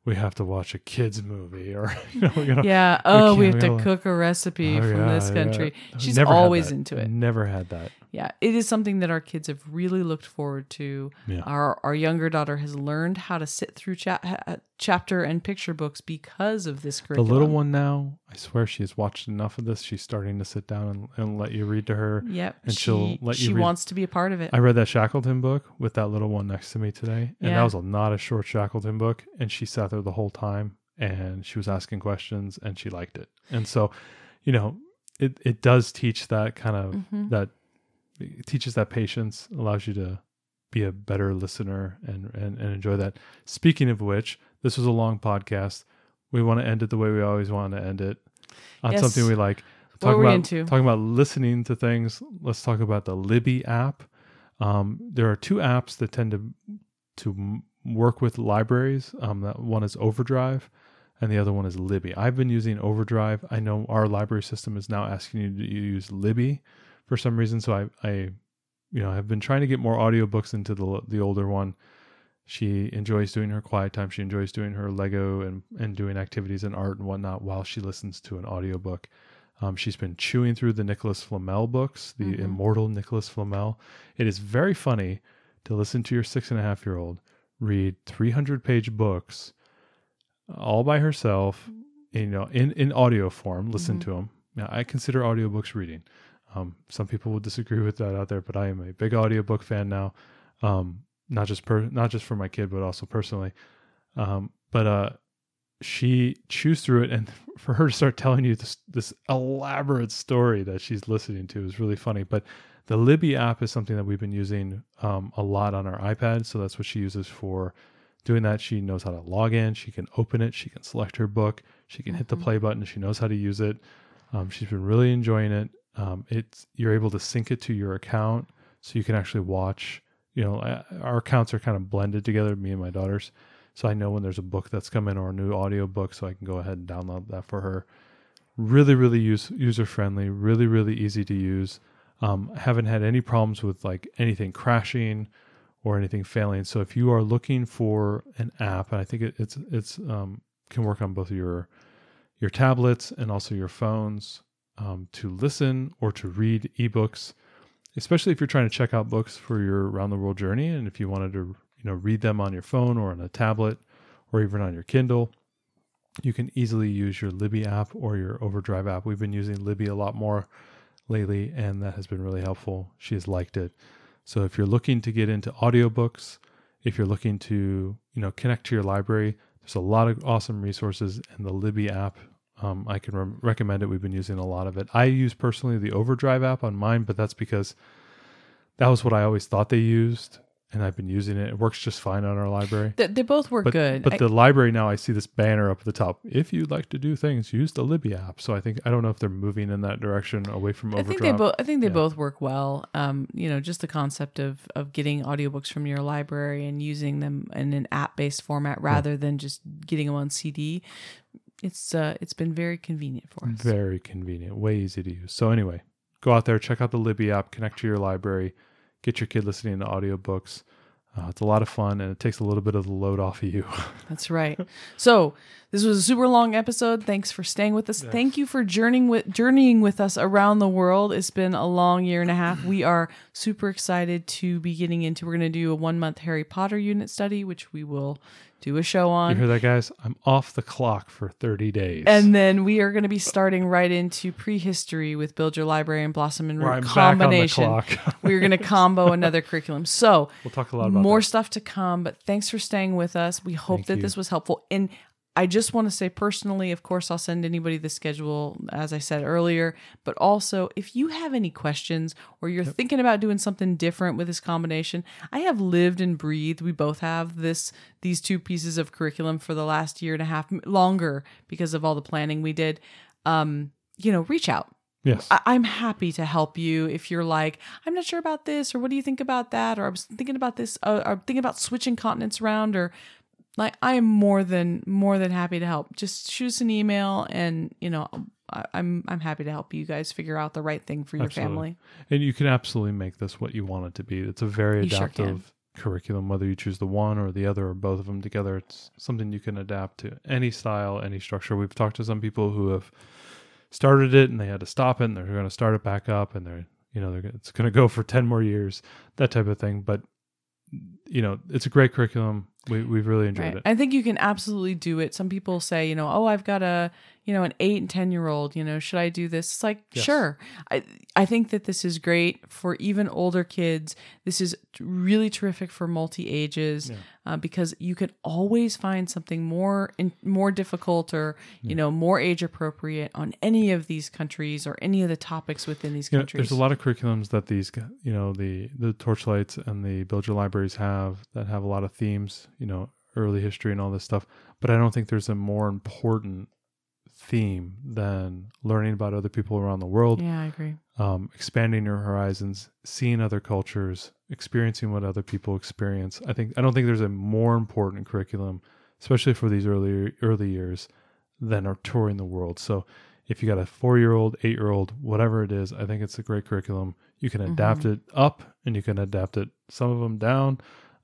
We have to watch a kids movie, (laughs) or you know, Yeah. Oh, we, have to we gotta- cook a recipe Oh, from yeah, this yeah. country. She's Never always into it. Never had that. Yeah, it is something that our kids have really looked forward to. Yeah. Our our younger daughter has learned how to sit through cha- chapter and picture books because of this The little one now, I swear she has watched enough of this. She's starting to sit down and, and let you read to her. Yep, and she, she'll let you she read- wants to be a part of it. I read that Shackleton book with that little one next to me today, and Yeah. that was a, not a short Shackleton book. And she sat there the whole time, and she was asking questions, and she liked it. And so, you know, it it does teach that kind of Mhm. that it teaches that patience, allows you to be a better listener and, and and enjoy that. Speaking of which, this was a long podcast. We want to end it the way we always want to end it on Yes. something we like. What are we about into? talking about listening to things. Let's talk about the Libby app. Um, there are two apps that tend to to work with libraries. Um, that one is Overdrive, and the other one is Libby. I've been using Overdrive. I know our library system is now asking you to use Libby for some reason. So I, I, you know, have been trying to get more audiobooks into the the older one. She enjoys doing her quiet time. She enjoys doing her Lego and and doing activities and art and whatnot while she listens to an audiobook. Um, she's been chewing through the Nicholas Flamel books, the Mhm. immortal Nicholas Flamel. It is very funny to listen to your six and a half year old read 300 page books all by herself, you know, in, in audio form, listen Mhm. to them. Now, I consider audiobooks reading. Um, some people will disagree with that out there, but I am a big audiobook fan now. Um, not just per, not just for my kid, but also personally. Um, but, uh, she chews through it and (laughs) for her to start telling you this this elaborate story that she's listening to is really funny but the libby app is something that we've been using um, a lot on our ipad so that's what she uses for doing that she knows how to log in she can open it she can select her book she can hit the Mhm. play button she knows how to use it um, she's been really enjoying it um, it's you're able to sync it to your account so you can actually watch you know our accounts are kind of blended together me and my daughter's so I know when there's a book that's come in or a new audio book, so I can go ahead and download that for her. Really, really use, user friendly, really, really easy to use. Um, haven't had any problems with like anything crashing or anything failing. So if you are looking for an app, and I think it, it's it's um, can work on both your your tablets and also your phones um, to listen or to read ebooks, especially if you're trying to check out books for your around the world journey, and if you wanted to you know read them on your phone or on a tablet or even on your Kindle. You can easily use your Libby app or your Overdrive app. We've been using Libby a lot more lately, and that has been really helpful. She has liked it. So if you're looking to get into audiobooks, if you're looking to you know connect to your library, there's a lot of awesome resources, and the Libby app um, I can re- recommend it. We've been using a lot of it. I use personally the Overdrive app on mine, but that's because that was what I always thought they used, and I've been using it. It works just fine on our library. They, they both work But, good. but I- the library now, I see this banner up at the top. If you'd like to do things, use the Libby app. So I think I don't know if they're moving in that direction away from I Overdrive. think they both. I think they Yeah. both work well. Um, you know, just the concept of of getting audiobooks from your library and using them in an app based format rather than just getting them on CD. It's uh, it's been very convenient for us. Very convenient, way easy to use. So anyway, go out there, check out the Libby app, connect to your library, get your kid listening to audiobooks. Uh, it's a lot of fun, and it takes a little bit of the load off of you. (laughs) That's right. So this was a super long episode. Thanks for staying with us. Thank you for journeying with journeying with us around the world. It's been a long year and a half. We are super excited to be getting into. We're going to do a one month Harry Potter unit study, which we will do a show on. you hear that, guys? I'm off the clock for 30 days. And then we are going to be starting right into prehistory with Build Your Library and Blossom and Root combination. back on the clock. (laughs) We're going to combo another curriculum. So we'll talk a lot about more that. stuff to come, but thanks for staying with us. We hope Thank that you. this was helpful. And I just want to say personally, of course, I'll send anybody the schedule, as I said earlier. But also, if you have any questions or you're thinking about doing something different with this combination, I have lived and breathed. We both have this these two pieces of curriculum for the last year and a half longer because of all the planning we did. Um, you know, reach out. Yes. I- I'm happy to help you if you're like, I'm not sure about this, or what do you think about that, or I was thinking about this, uh, or thinking about switching continents around, or like I am more than more than happy to help. Just shoot us an email, and you know, I'm I'm happy to help you guys figure out the right thing for your Absolutely. family. And you can absolutely make this what you want it to be. It's a very You sure adaptive curriculum, whether you choose the one or the other or both of them together. It's something you can adapt to any style, any structure. We've talked to some people who have started it and they had to stop it and they're going to start it back up and they're, you know, they're, it's going to go for 10 more years, that type of thing. But, you know, it's a great curriculum. We, we've really enjoyed Right. it. I think you can absolutely do it. Some people say, you know, oh, I've got a, you know, an eight and ten year old. You know, should I do this? It's like, Yes. sure. I I think that this is great for even older kids. This is really terrific for multi ages Yeah. uh, because you can always find something more in, more difficult or you know more age appropriate on any of these countries or any of the topics within these You know, countries. there's a lot of curriculums that these, you know, the the torchlights and the build your libraries have that have a lot of themes, you know, early history and all this stuff. But I don't think there's a more important theme than learning about other people around the world, Yeah, I agree. um, expanding your horizons, seeing other cultures, experiencing what other people experience. I think I don't think there's a more important curriculum, especially for these early early years, than our touring the world. So if you got a four year old, eight year old, whatever it is, I think it's a great curriculum. You can adapt Mm-hmm. it up and you can adapt it some of them down.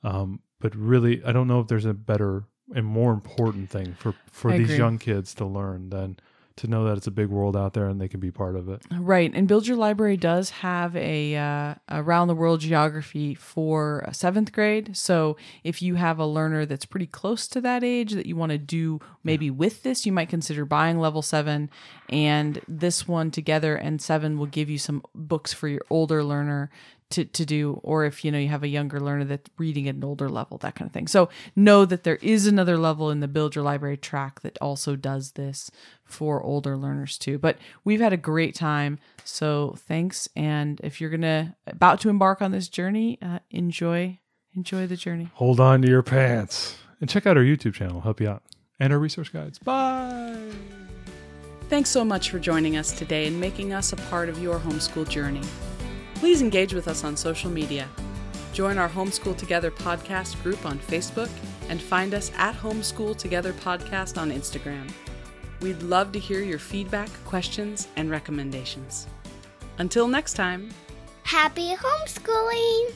Um, but really, I don't know if there's a better and more important thing for for I these agree. young kids to learn than to know that it's a big world out there and they can be part of it. Right, and Build Your Library does have a uh, around the world geography for seventh grade. So if you have a learner that's pretty close to that age that you want to do maybe with this, you might consider buying level seven, and this one together and seven will give you some books for your older learner. To, to do or if you know you have a younger learner that's reading at an older level that kind of thing so know that there is another level in the build your library track that also does this for older learners too. But we've had a great time. So thanks. And if you're gonna about to embark on this journey, uh, enjoy enjoy the journey. Hold on to your pants and check out our YouTube channel, help you out, and our resource guides. Bye. Thanks so much for joining us today and making us a part of your homeschool journey. Please engage with us on social media. Join our Homeschool Together podcast group on Facebook and find us at Homeschool Together Podcast on Instagram. We'd love to hear your feedback, questions, and recommendations. Until next time. Happy homeschooling!